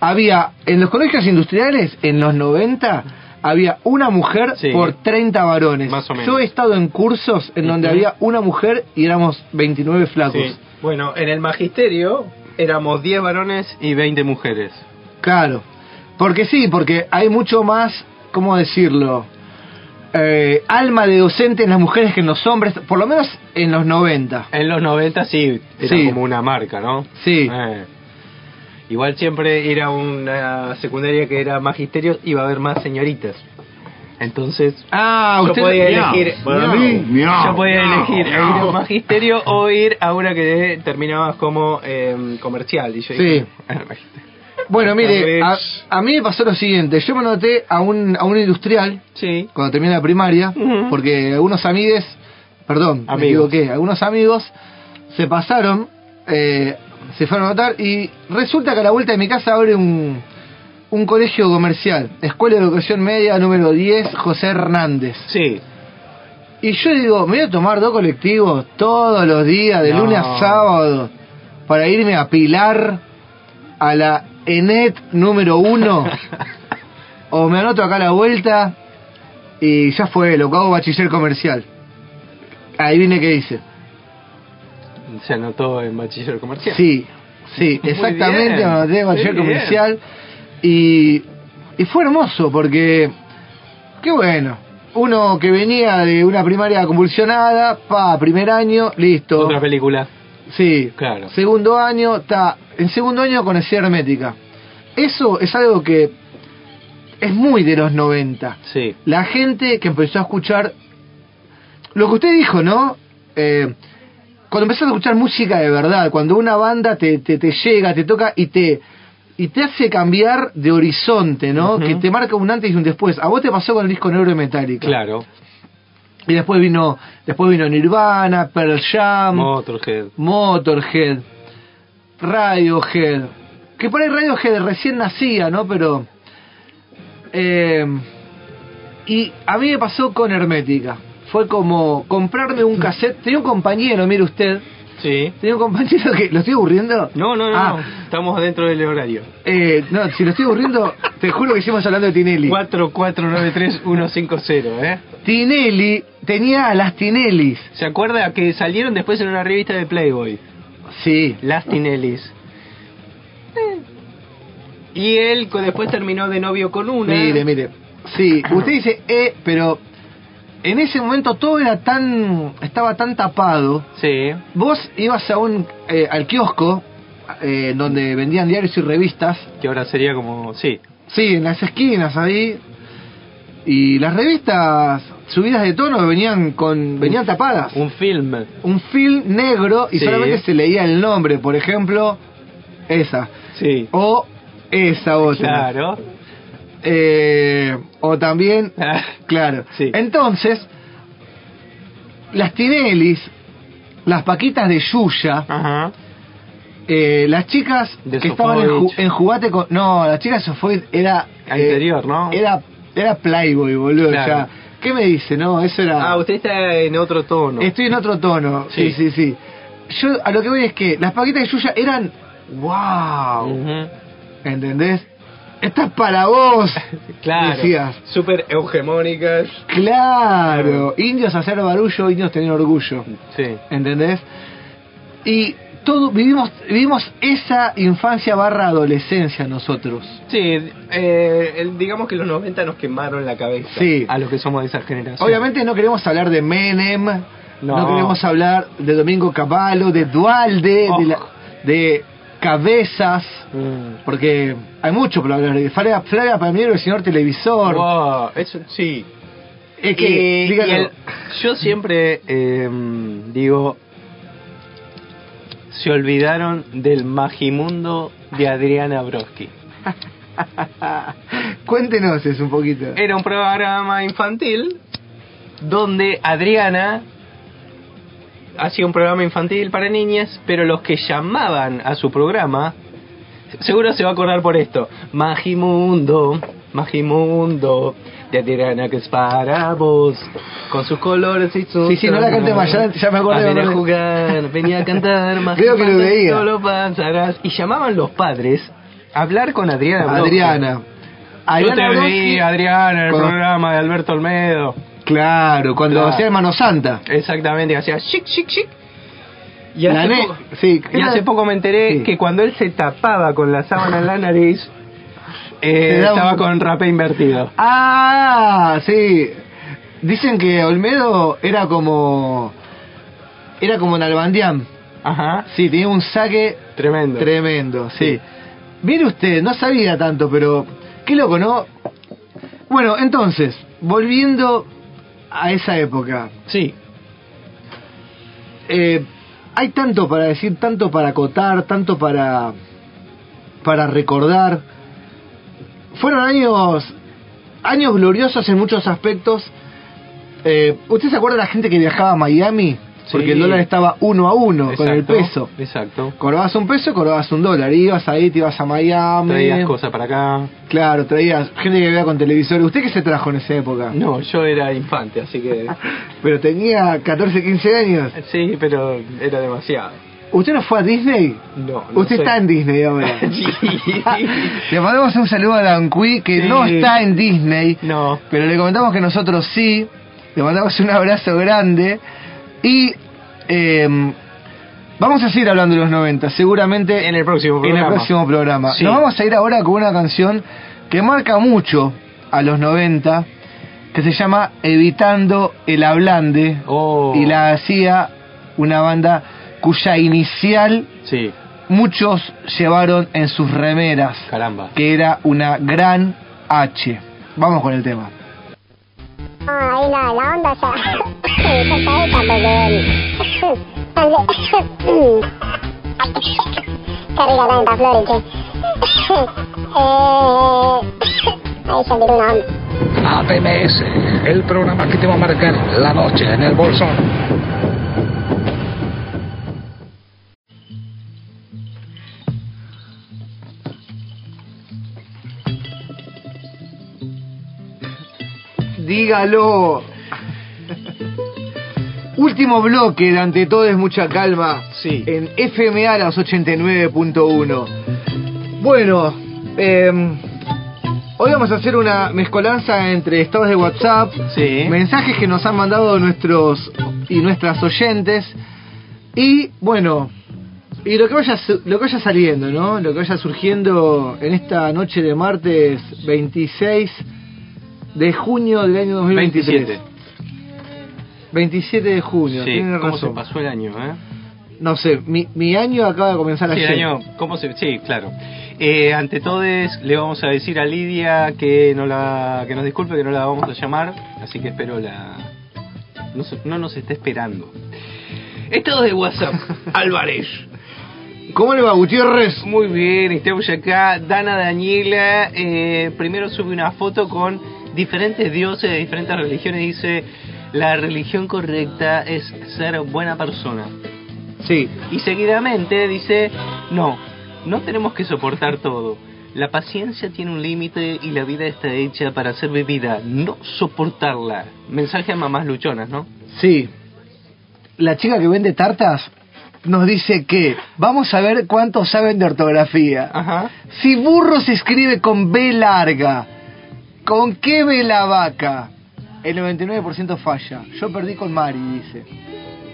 había en los colegios industriales en los 90 había una mujer Sí. por 30 varones. Más o menos. Yo he estado en cursos en donde había una mujer y éramos 29 flacos. Sí. Bueno, en el magisterio éramos 10 varones y 20 mujeres. Claro. Porque sí, porque hay mucho más, ¿cómo decirlo? Eh, alma de docente en las mujeres que en los hombres, por lo menos en los 90. En los 90 sí, era Sí. como una marca, ¿no? Sí. Eh. Igual siempre era una secundaria que era magisterio, iba a haber más señoritas. Entonces, Ah, yo usted podía elegir. Para mí, miau, yo podía elegir ir a magisterio o ir a una que terminaba como eh, comercial. Y yo Sí. dije, Bueno, mire, a, a mí me pasó lo siguiente. Yo me noté a un, a un industrial sí. cuando terminé la primaria, porque algunos amigues, perdón, me Amigos. equivoqué, algunos amigos se pasaron, eh, se fueron a notar y resulta que a la vuelta de mi casa abre un, un colegio comercial, Escuela de Educación Media número 10, José Hernández. Sí. Y yo digo, me voy a tomar dos colectivos todos los días, de No. lunes a sábado, para irme a Pilar a la ENET número uno. o me anoto acá a la vuelta y ya fue, lo que hago bachiller comercial. Ahí viene que dice. Se anotó en bachiller comercial. Sí, sí, exactamente, me anoté en bachiller comercial. Y, y fue hermoso porque, qué bueno. Uno que venía de una primaria convulsionada, pa, primer año, listo. Otra película. Sí, Claro. Segundo año, está. En segundo año conocí hermética. Eso es algo que es muy de los 90. Sí. La gente que empezó a escuchar. Lo que usted dijo, ¿no? Eh, cuando empezás a escuchar música de verdad, cuando una banda te, te, te llega, te toca y te y te hace cambiar de horizonte, ¿no? Que te marca un antes y un después. A vos te pasó con el disco Negro de Metallica. Claro. Y después vino después vino Nirvana, Pearl Jam, Motorhead. Motorhead, Radiohead. Que por ahí Radiohead recién nacía, ¿no? Pero. eh, y a mí me pasó con Hermética. Fue como comprarme un cassette. Tenía un compañero, mire usted. Sí. Tenía un compañero que. ¿Lo estoy aburriendo? No, no, no, Ah. no. Estamos dentro del horario. Eh, no, si lo estoy aburriendo, te juro que seguimos hablando de Tinelli. 4493150, ¿eh? Tinelli tenía a las Tinellis. ¿Se acuerda que salieron después en una revista de Playboy? Sí. Las Tinellis. Y él después terminó de novio con una. Mire, mire. Sí, usted dice eh, pero en ese momento todo era tan. estaba tan tapado. Sí. Vos ibas a un. eh, al kiosco, eh, donde vendían diarios y revistas. Que ahora sería como. Sí. Sí, en las esquinas ahí. Y las revistas subidas de tono venían con venían tapadas. Un film. Un film negro y Sí. solamente se leía el nombre, por ejemplo, esa. Sí. O esa otra. Claro. Eh, o también, claro. Sí. Entonces, las Tinellis, las Paquitas de Yuya, Ajá. Eh, las chicas De que estaban en, en jugate con... No, las chicas Sofovich era... Al eh, interior, ¿no? Era, era Playboy, boludo. Claro. Sea, ¿qué me dice? No, eso era... Ah, usted está en otro tono. Estoy en otro tono. Sí, sí, sí. Yo a lo que voy es que las paquitas de Yuya eran... ¡Wow! ¿Entendés? Esta es para vos. Claro. Decías. Súper hegemónicas. Claro. Indios hacer barullo, indios tener orgullo. Sí. ¿Entendés? Y todo, vivimos, vivimos esa infancia barra adolescencia nosotros. Sí, eh, el- digamos que los 90 nos quemaron la cabeza. Sí. A los que somos de esa generación. Obviamente no queremos hablar de Menem, no, No. queremos hablar de Domingo Cavallo, de Dualde, de, la- de Cabezas, Mm. porque hay mucho para hablar de Flavia, Flavia Palmiero, el señor televisor. Wow, eso sí. Es que, Y- dígalo. y el- yo siempre eh, digo, se olvidaron del Magimundo de Adriana Broski. Cuéntenos eso un poquito. Era un programa infantil donde Adriana hacía un programa infantil para niñas, pero los que llamaban a su programa, seguro se va a acordar por esto, Magimundo, Magimundo, de Adriana que es para vos, con sus colores y sus... Sí, sí, no la cante más, ya- ya me acordé, A venir me a jugar, venía a cantar, Creo que lo veía. Solo pasarás. Y llamaban los padres a hablar con Adriana. Adriana. Yo te Broski, vi, Adriana, en el programa de Alberto Olmedo. Claro, cuando Claro. hacía Hermano Santa. Exactamente, hacía chic, chic, chic. Y hace, poco, sí, y hace poco me enteré Sí. que cuando él se tapaba con la sábana en la nariz, eh, estaba un- con rapé invertido. Ah, sí. Dicen que Olmedo era como. Era como Nalbandián. Ajá. Sí, tenía un saque Tremendo. tremendo, sí. Mire usted, no sabía tanto, pero. Qué loco, ¿no? Bueno, entonces, volviendo a esa época. Sí. Eh, hay tanto para decir, tanto para acotar, tanto para. para recordar. Fueron años. años gloriosos en muchos aspectos. Eh, ¿Usted se acuerda de la gente que viajaba a Miami? Porque Sí. el dólar estaba uno a uno con el peso. Exacto. Cobrabas un peso, cobrabas un dólar. Ibas ahí, te ibas a Miami. Traías cosas para acá. Claro, traías gente que vivía con televisores. ¿Usted qué se trajo en esa época? No, yo era infante, así que... Pero tenía 14, 15 años. Sí, pero era demasiado. ¿Usted no fue a Disney? No, no Usted sé. está en Disney ahora. Sí. Le mandamos un saludo a Dan Cui, que Sí. no está en Disney, No. pero le comentamos que nosotros sí. Le mandamos un abrazo grande. Y eh, vamos a seguir hablando de los 90, seguramente En el próximo en programa. el próximo programa. Sí. Nos vamos a ir ahora con una canción que marca mucho a los 90, que se llama Evitando el Hablande, Oh. y la hacía una banda cuya inicial Sí, muchos llevaron en sus remeras, caramba. que era una gran H. Vamos con el tema. Ah, ahí la, la onda. Qué rica tanta flores, che. Eh, ahí se una onda. ATMS, el programa que te va a marcar la noche en el bolsón. Dígalo. Último bloque de Ante Todo es Mucha Calma Sí. en FMA las 89.1. Bueno, eh, hoy vamos a hacer una mezcolanza entre estados de WhatsApp, Sí. mensajes que nos han mandado nuestros y nuestras oyentes y bueno, y lo que vaya lo que vaya saliendo, ¿no? Lo que vaya surgiendo en esta noche de martes 26 de junio del año 2023. 27. 27 de junio, Sí, tiene ¿cómo se pasó el año, eh? No sé, mi, mi año acaba de comenzar Sí, ayer. año, ¿cómo se, sí, claro. Eh, ante todo le vamos a decir a Lidia que no la, que nos disculpe que no la vamos a llamar, así que espero la, no, no nos esté esperando. Estado de WhatsApp, Álvarez. ¿Cómo le va, Gutiérrez? Muy bien, estamos acá. Dana Daniela eh, primero sube una foto con diferentes dioses de diferentes religiones. Dice, la religión correcta es ser buena persona. Sí. Y seguidamente dice, No, no tenemos que soportar todo. La paciencia tiene un límite y la vida está hecha para ser vivida, no soportarla. Mensaje a mamás luchonas, ¿no? Sí. La chica que vende tartas nos dice que vamos a ver cuántos saben de ortografía. Ajá. Si burro se escribe con B larga, ¿con qué ve la vaca? El 99% falla. Yo perdí con Mari, dice.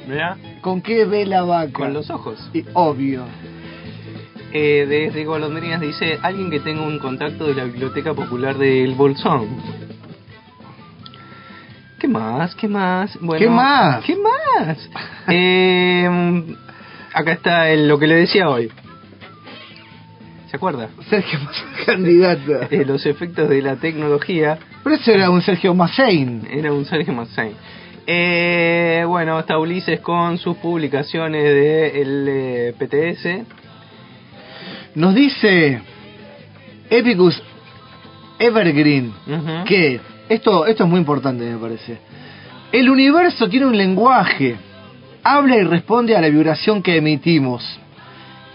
¿Verdad? ¿Con qué ve la vaca? Con los ojos. Y, obvio. Eh, desde Golondrinas dice, alguien que tenga un contacto de la Biblioteca Popular del Bolsón. ¿Qué más? ¿Qué más? Bueno, ¿Qué más? ¿Qué más? Eh, acá está el- lo que le decía hoy. ¿Se acuerda? Sergio candidato. Eh, los efectos de la tecnología. Pero eso era un Sergio Massein. Era un Sergio Massein. Eh, bueno, está Ulises con sus publicaciones de el eh, PTS. Nos dice Epicus Evergreen Ujú. que esto, esto es muy importante me parece. El universo tiene un lenguaje, habla y responde a la vibración que emitimos.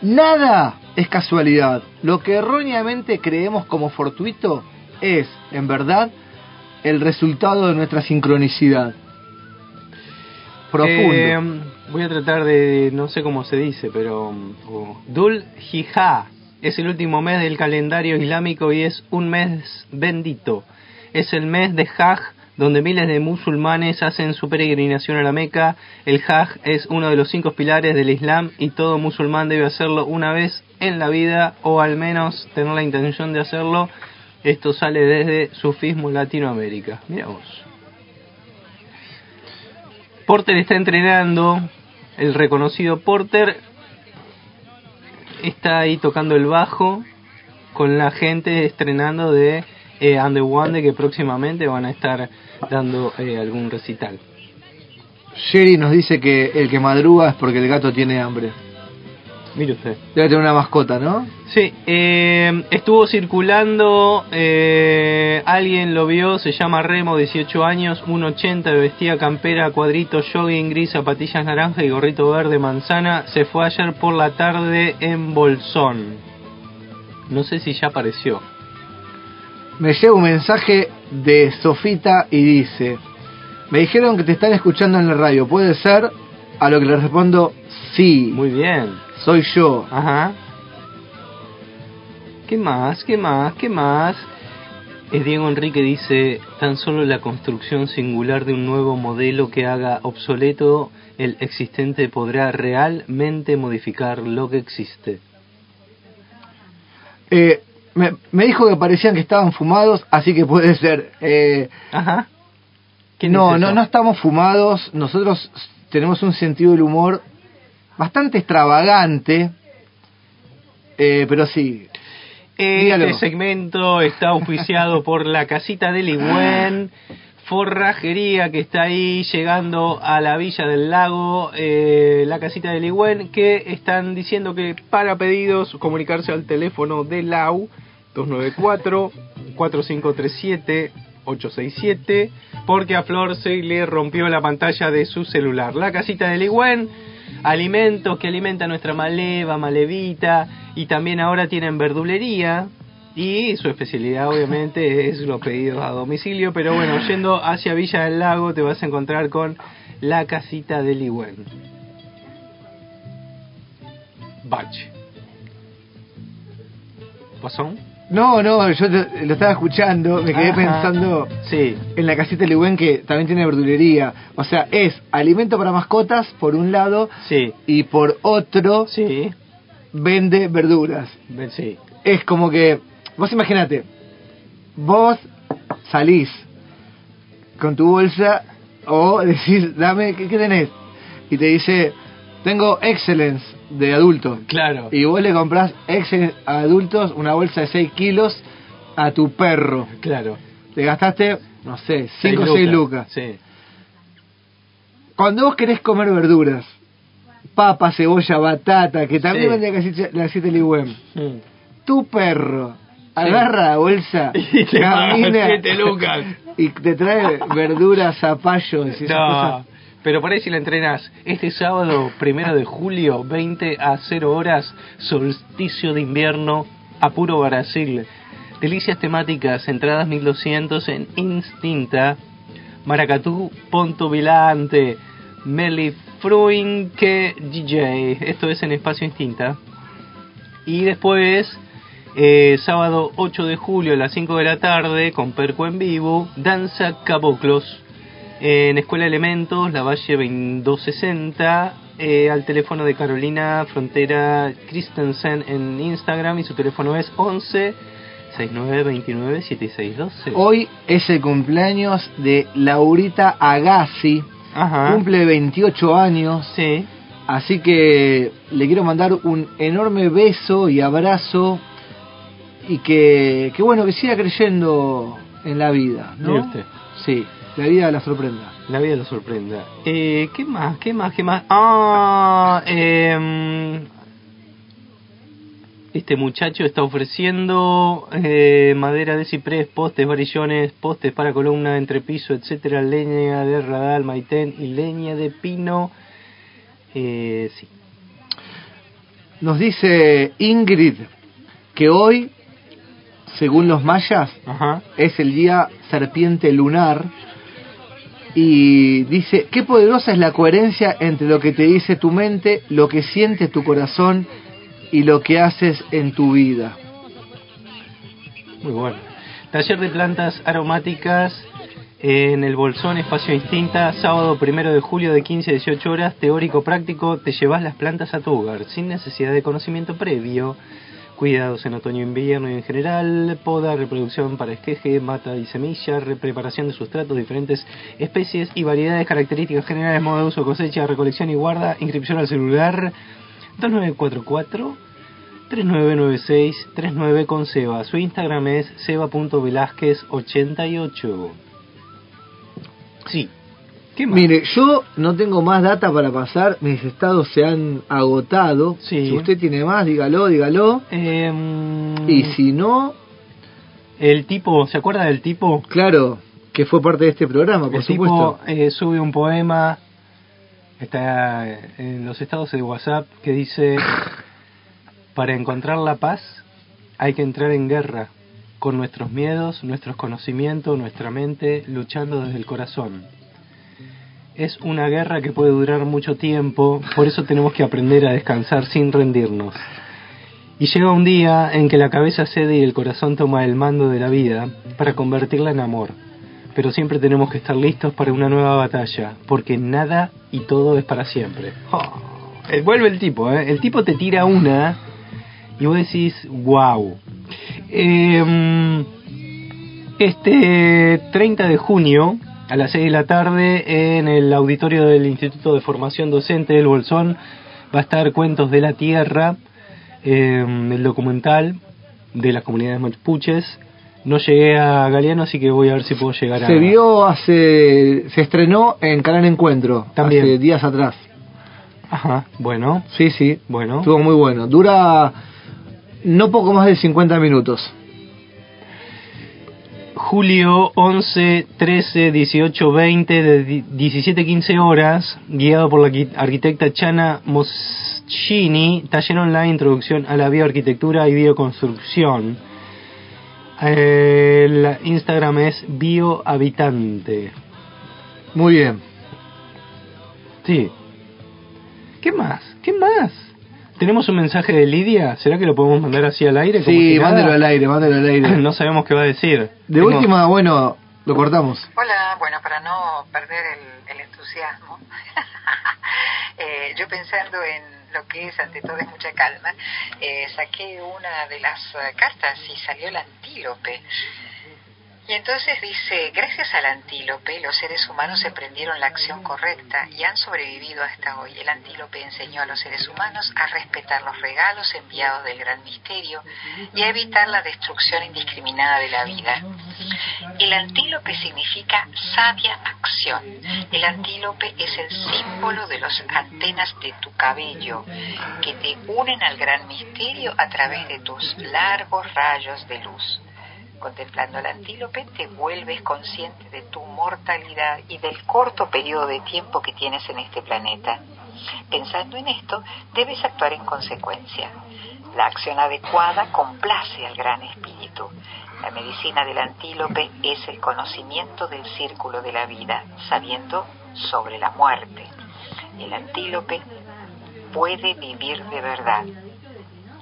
Nada es casualidad. Lo que erróneamente creemos como fortuito es, en verdad, el resultado de nuestra sincronicidad. Profundo. Eh, voy a tratar de, no sé cómo se dice, pero... oh, Dul Hijjah es el último mes del calendario islámico y es un mes bendito. Es el mes de Hajj, donde miles de musulmanes hacen su peregrinación a la Meca. El Hajj es uno de los cinco pilares del Islam y todo musulmán debe hacerlo una vez en la vida o al menos tener la intención de hacerlo. Esto sale desde Sufismo Latinoamérica. Mira. Porter está entrenando, el reconocido Porter está ahí tocando el bajo con la gente estrenando de eh, que próximamente van a estar dando eh, algún recital. Sherry nos dice que el que madruga es porque el gato tiene hambre. Mire usted. Debe tener una mascota, ¿no? Sí, eh, estuvo circulando, eh, alguien lo vio, se llama Remo, 18 años, 1,80, vestía campera, cuadrito, jogging gris, zapatillas naranja y gorrito verde manzana. Se fue ayer por la tarde en Bolsón. No sé si ya apareció. Me llega un mensaje de Sofita y dice, me dijeron que te están escuchando en la radio, ¿puede ser? A lo que le respondo, sí. Muy bien. Soy yo. Ajá. ¿Qué más? ¿Qué más? ¿Qué más? Es Diego Enrique dice, tan solo la construcción singular de un nuevo modelo que haga obsoleto el existente podrá realmente modificar lo que existe. Eh, me, me dijo que parecían que estaban fumados, así que puede ser. Eh, Ajá. no, es no, no estamos fumados. Nosotros tenemos un sentido del humor bastante extravagante. Eh, pero sí. Dígalo. Este segmento está auspiciado por la casita de Ligüen, forrajería que está ahí llegando a la villa del lago, eh, la casita de Ligüen, que están diciendo que para pedidos comunicarse al teléfono de LAU 294-4537-867, porque a Flor se le rompió la pantalla de su celular. La casita de Ligüen alimentos que alimentan nuestra maleva, malevita, y también ahora tienen verdulería. Y su especialidad obviamente es los pedidos a domicilio, pero bueno, yendo hacia Villa del Lago te vas a encontrar con la casita de Ligüen. Bach. ¿Pasó? No, no, yo te- lo estaba escuchando, me quedé Ajá. pensando Sí. en la casita de Ligüen que también tiene verdulería. O sea, es alimento para mascotas por un lado Sí. y por otro Sí. vende verduras. Sí. Es como que, vos imaginate, vos salís con tu bolsa o decís, dame, ¿qué, qué tenés? Y te dice, tengo Excellence de adulto. Claro. Y vos le comprás Excellence a adultos, una bolsa de 6 kilos, a tu perro. Claro. Te gastaste, no sé, 5 o Seis 6 lucas. Sí. Cuando vos querés comer verduras, papa, cebolla, batata, que también Sí. vende la casita- la casita de Ligüen, Mm. tu perro agarra la bolsa, Y te camina siete lucas. y te trae verduras, zapallos y esas No, cosas. Pero por ahí si la entrenas este sábado, primero de julio, 20 a 0 horas, solsticio de invierno, a puro Brasil. Delicias temáticas, entradas 1200 en Instinta, Maracatú, Ponto Vilante, Meli DJ. Esto es en Espacio Instinta. Y después, eh, sábado 8 de julio a las 5 de la tarde, con Perco en vivo, Danza Caboclos. En Escuela Elementos, La Valle 2260, eh, al teléfono de Carolina Frontera Christensen en Instagram y su teléfono es 11 6929 7612. Hoy es el cumpleaños de Laurita Agassi. Ajá. Cumple 28 años. Sí. Así que le quiero mandar un enorme beso y abrazo. Y que, que bueno, que siga creyendo en la vida. ¿no? Usted. Sí, la vida la sorprenda. La vida lo sorprenda. Eh, ¿Qué más? ¿Qué más? ¿Qué más? Ah, em, este muchacho está ofreciendo eh, madera de ciprés, postes, varillones, postes para columna, entrepiso, etcétera, leña de radal, maitén y leña de pino. Eh, sí. Nos dice Ingrid que hoy, según los mayas, Ajá. es el día serpiente lunar. Y dice, qué poderosa es la coherencia entre lo que te dice tu mente, lo que siente tu corazón y lo que haces en tu vida. Muy bueno. Taller de plantas aromáticas en el Bolsón Espacio Instinta, sábado primero de julio de 15 a 18 horas, teórico práctico, te llevas las plantas a tu hogar sin necesidad de conocimiento previo. Cuidados en otoño e invierno y en general, poda, reproducción para esqueje, mata y semilla, preparación de sustratos, diferentes especies y variedades, características generales, modo de uso, cosecha, recolección y guarda, inscripción al celular 2944 3996 39 con Seba. Su Instagram es seba.velázquez88. Sí. Mire, yo no tengo más data para pasar, mis estados se han agotado. Sí. Si usted tiene más, dígalo, dígalo. Em, Y si no, El tipo, ¿se acuerda del tipo? claro, que fue parte de este programa, por el supuesto. tipo eh, sube un poema, está en los estados de WhatsApp, que dice, para encontrar la paz hay que entrar en guerra con nuestros miedos, nuestros conocimientos, nuestra mente, luchando desde el corazón. Es una guerra que puede durar mucho tiempo, por eso tenemos que aprender a descansar sin rendirnos. Y llega un día en que la cabeza cede y el corazón toma el mando de la vida para convertirla en amor. Pero siempre tenemos que estar listos para una nueva batalla, porque nada y todo es para siempre. Oh, eh, vuelve el tipo, ¿eh? El tipo te tira una y vos decís, wow. este 30 de junio, a las 6 de la tarde, en el auditorio del Instituto de Formación Docente del Bolsón, va a estar Cuentos de la Tierra, eh, el documental de las comunidades mapuches. No llegué a Galeano, así que voy a ver si puedo llegar a... Se vio hace. Se estrenó en Canal Encuentro, También. hace días atrás. Ajá, bueno, Sí, sí. bueno. Estuvo muy bueno. Dura no poco más de 50 minutos. Julio 11, 13, 18, 20, de di- 17, 15 horas, guiado por la arqui- arquitecta Chana Moschini, taller online, introducción a la bioarquitectura y bioconstrucción. El Instagram es biohabitante. Muy bien. Sí. ¿Qué más? ¿Qué más? ¿Tenemos un mensaje de Lidia? ¿Será que lo podemos mandar así al aire? como Sí, si nada? mándelo al aire, mándelo al aire. No sabemos qué va a decir. De Tengo- última, bueno, lo cortamos. Hola, bueno, para no perder el, el entusiasmo, eh, yo pensando en lo que es ante todo es mucha calma, eh, saqué una de las eh, cartas y salió el antílope. Y entonces dice, gracias al antílope los seres humanos emprendieron la acción correcta y han sobrevivido hasta hoy. El antílope enseñó a los seres humanos a respetar los regalos enviados del gran misterio y a evitar la destrucción indiscriminada de la vida. El antílope significa sabia acción. El antílope es el símbolo de las antenas de tu cabello que te unen al gran misterio a través de tus largos rayos de luz. Contemplando al antílope te vuelves consciente de tu mortalidad y del corto periodo de tiempo que tienes en este planeta. Pensando en esto, debes actuar en consecuencia. La acción adecuada complace al gran espíritu. La medicina del antílope es el conocimiento del círculo de la vida, sabiendo sobre la muerte. El antílope puede vivir de verdad.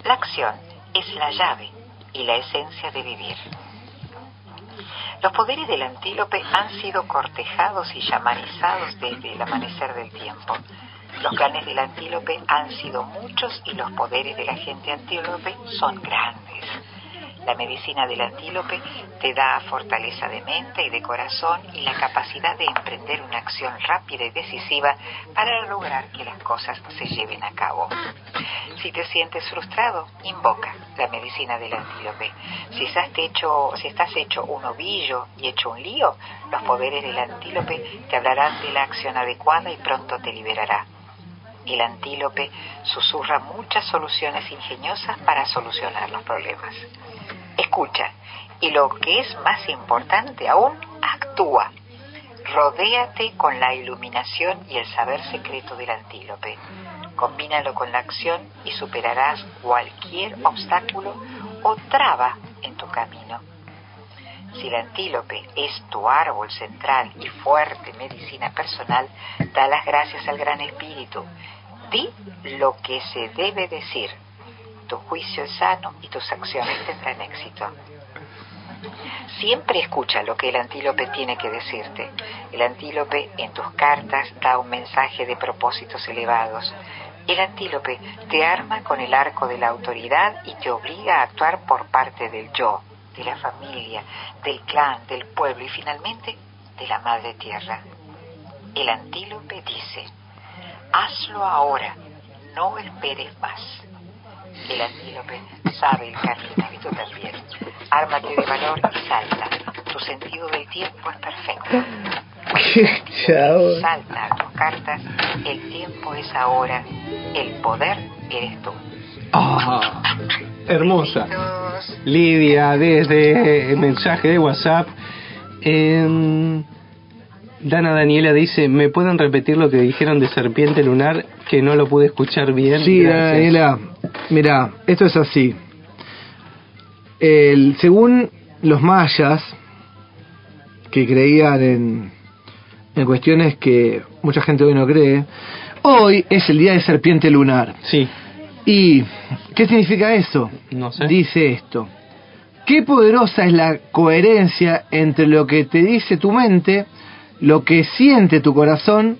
La acción es la llave y la esencia de vivir. Los poderes del antílope han sido cortejados y llamanizados desde el amanecer del tiempo. Los planes del antílope han sido muchos y los poderes de la gente antílope son grandes. La medicina del antílope te da fortaleza de mente y de corazón y la capacidad de emprender una acción rápida y decisiva para lograr que las cosas se lleven a cabo. Si te sientes frustrado, invoca la medicina del antílope. Si estás hecho, si estás hecho un ovillo y hecho un lío, los poderes del antílope te hablarán de la acción adecuada y pronto te liberará. El antílope susurra muchas soluciones ingeniosas para solucionar los problemas. Escucha, y lo que es más importante aún, actúa. Rodéate con la iluminación y el saber secreto del antílope. Combínalo con la acción y superarás cualquier obstáculo o traba en tu camino. Si el antílope es tu árbol central y fuerte medicina personal, da las gracias al Gran Espíritu. Di lo que se debe decir. Tu juicio es sano y tus acciones tendrán éxito. Siempre escucha lo que el antílope tiene que decirte. El antílope en tus cartas da un mensaje de propósitos elevados. El antílope te arma con el arco de la autoridad y te obliga a actuar por parte del yo, de la familia, del clan, del pueblo y finalmente de la madre tierra. El antílope dice, hazlo ahora, no esperes más. El antílope sabe el camino y tú también. Ármate de valor y salta. Tu sentido del tiempo es perfecto. Chao. Salta a tus cartas. El tiempo es ahora. El poder eres tú. Ah, hermosa. Lidia, desde el mensaje de WhatsApp. Em, Dana Daniela dice, ¿me pueden repetir lo que dijeron de serpiente lunar? Que no lo pude escuchar bien. Sí, Gracias. Daniela, mira, esto es así. El, según los mayas, que creían en, en cuestiones que mucha gente hoy no cree, hoy es el día de serpiente lunar. Sí. ¿Y qué significa eso? No sé. Dice esto. Qué poderosa es la coherencia entre lo que te dice tu mente, lo que siente tu corazón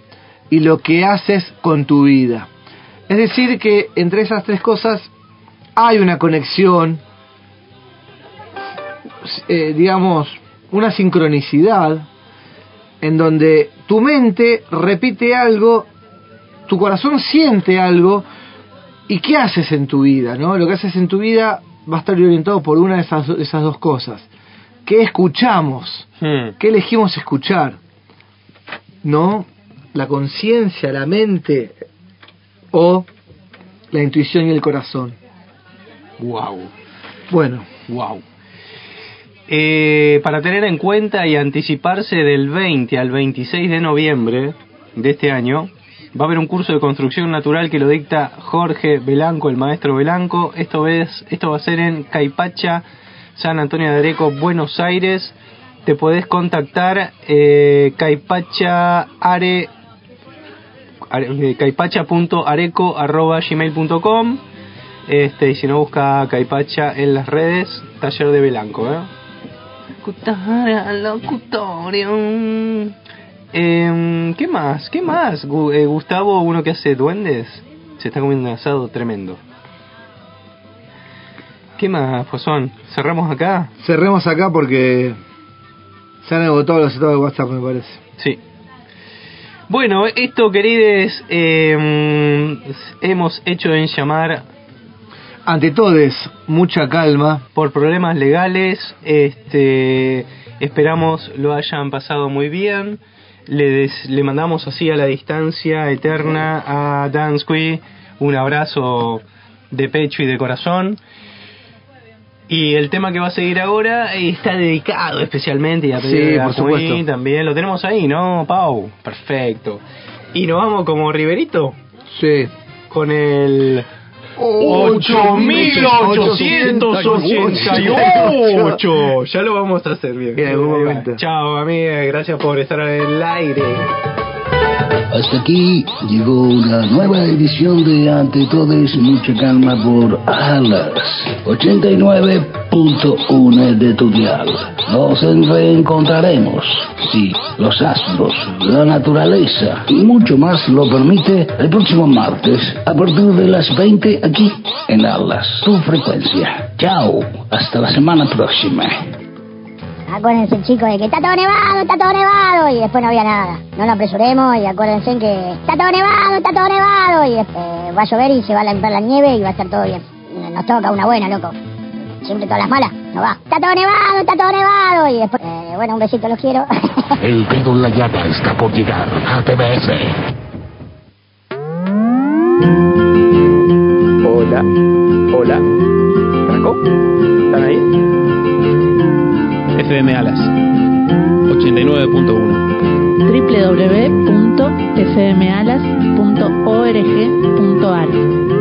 y lo que haces con tu vida. Es decir, que entre esas tres cosas hay una conexión, eh, digamos, una sincronicidad en donde tu mente repite algo, tu corazón siente algo, y qué haces en tu vida, ¿no? Lo que haces en tu vida va a estar orientado por una de esas, esas dos cosas. ¿Qué escuchamos? Hmm. ¿Qué elegimos escuchar? ¿No? La conciencia, la mente o la intuición y el corazón. Wow. Bueno, Wow. Eh, para tener en cuenta y anticiparse del 20 al 26 de noviembre de este año, va a haber un curso de construcción natural que lo dicta Jorge Belanco, el maestro Belanco. Esto, es, esto va a ser en Caipacha, San Antonio de Areco, Buenos Aires. Te podés contactar eh, caipacha are, are- eh, caipacha.areco.gmail.com este, y si no busca Caipacha en las redes, taller de Belanco, ¿eh? Em, ¿Qué más? ¿Qué más? Gu- eh, Gustavo, uno que hace duendes, se está comiendo un asado tremendo. ¿Qué más, Fosón? ¿Cerramos acá? cerremos acá porque se han agotado los estados de WhatsApp, me parece. Sí. Bueno, esto, queridos, em, hemos hecho en llamar Ante todos, mucha calma. por problemas legales. Este, esperamos lo hayan pasado muy bien. Le, des- le mandamos así a la distancia eterna a Dan, Dansky un abrazo de pecho y de corazón. Y el tema que va a seguir ahora está dedicado especialmente y a pedido Sí, de por supuesto. también. Lo tenemos ahí, ¿no, Pau? Perfecto. Y nos vamos como Riverito Sí. con el 8888. Ya lo vamos a hacer bien. En algún momento. Chao, amiga. Gracias por estar en el aire. Hasta aquí llegó una nueva edición de Ante Todes Mucha Calma por Alas 89.1 de tu dial. Nos reencontraremos, si los astros, la naturaleza y mucho más lo permite, el próximo martes a partir de las 20 aquí en Alas, tu frecuencia. Chao, hasta la semana próxima. Acuérdense, chicos, de que está todo nevado, está todo nevado, y después no había nada. No nos apresuremos y acuérdense que está todo nevado, está todo nevado, y después va a llover y se va a limpiar la nieve y va a estar todo bien. Nos toca una buena, loco. Siempre todas las malas, no va. Está todo nevado, está todo nevado, y después, eh, bueno, un besito, los quiero. El dedo en la llaga está por llegar a TBS. Hola, hola. ¿Franco? ¿Están ahí? FM Alas 89.1 www.fmalas.org.ar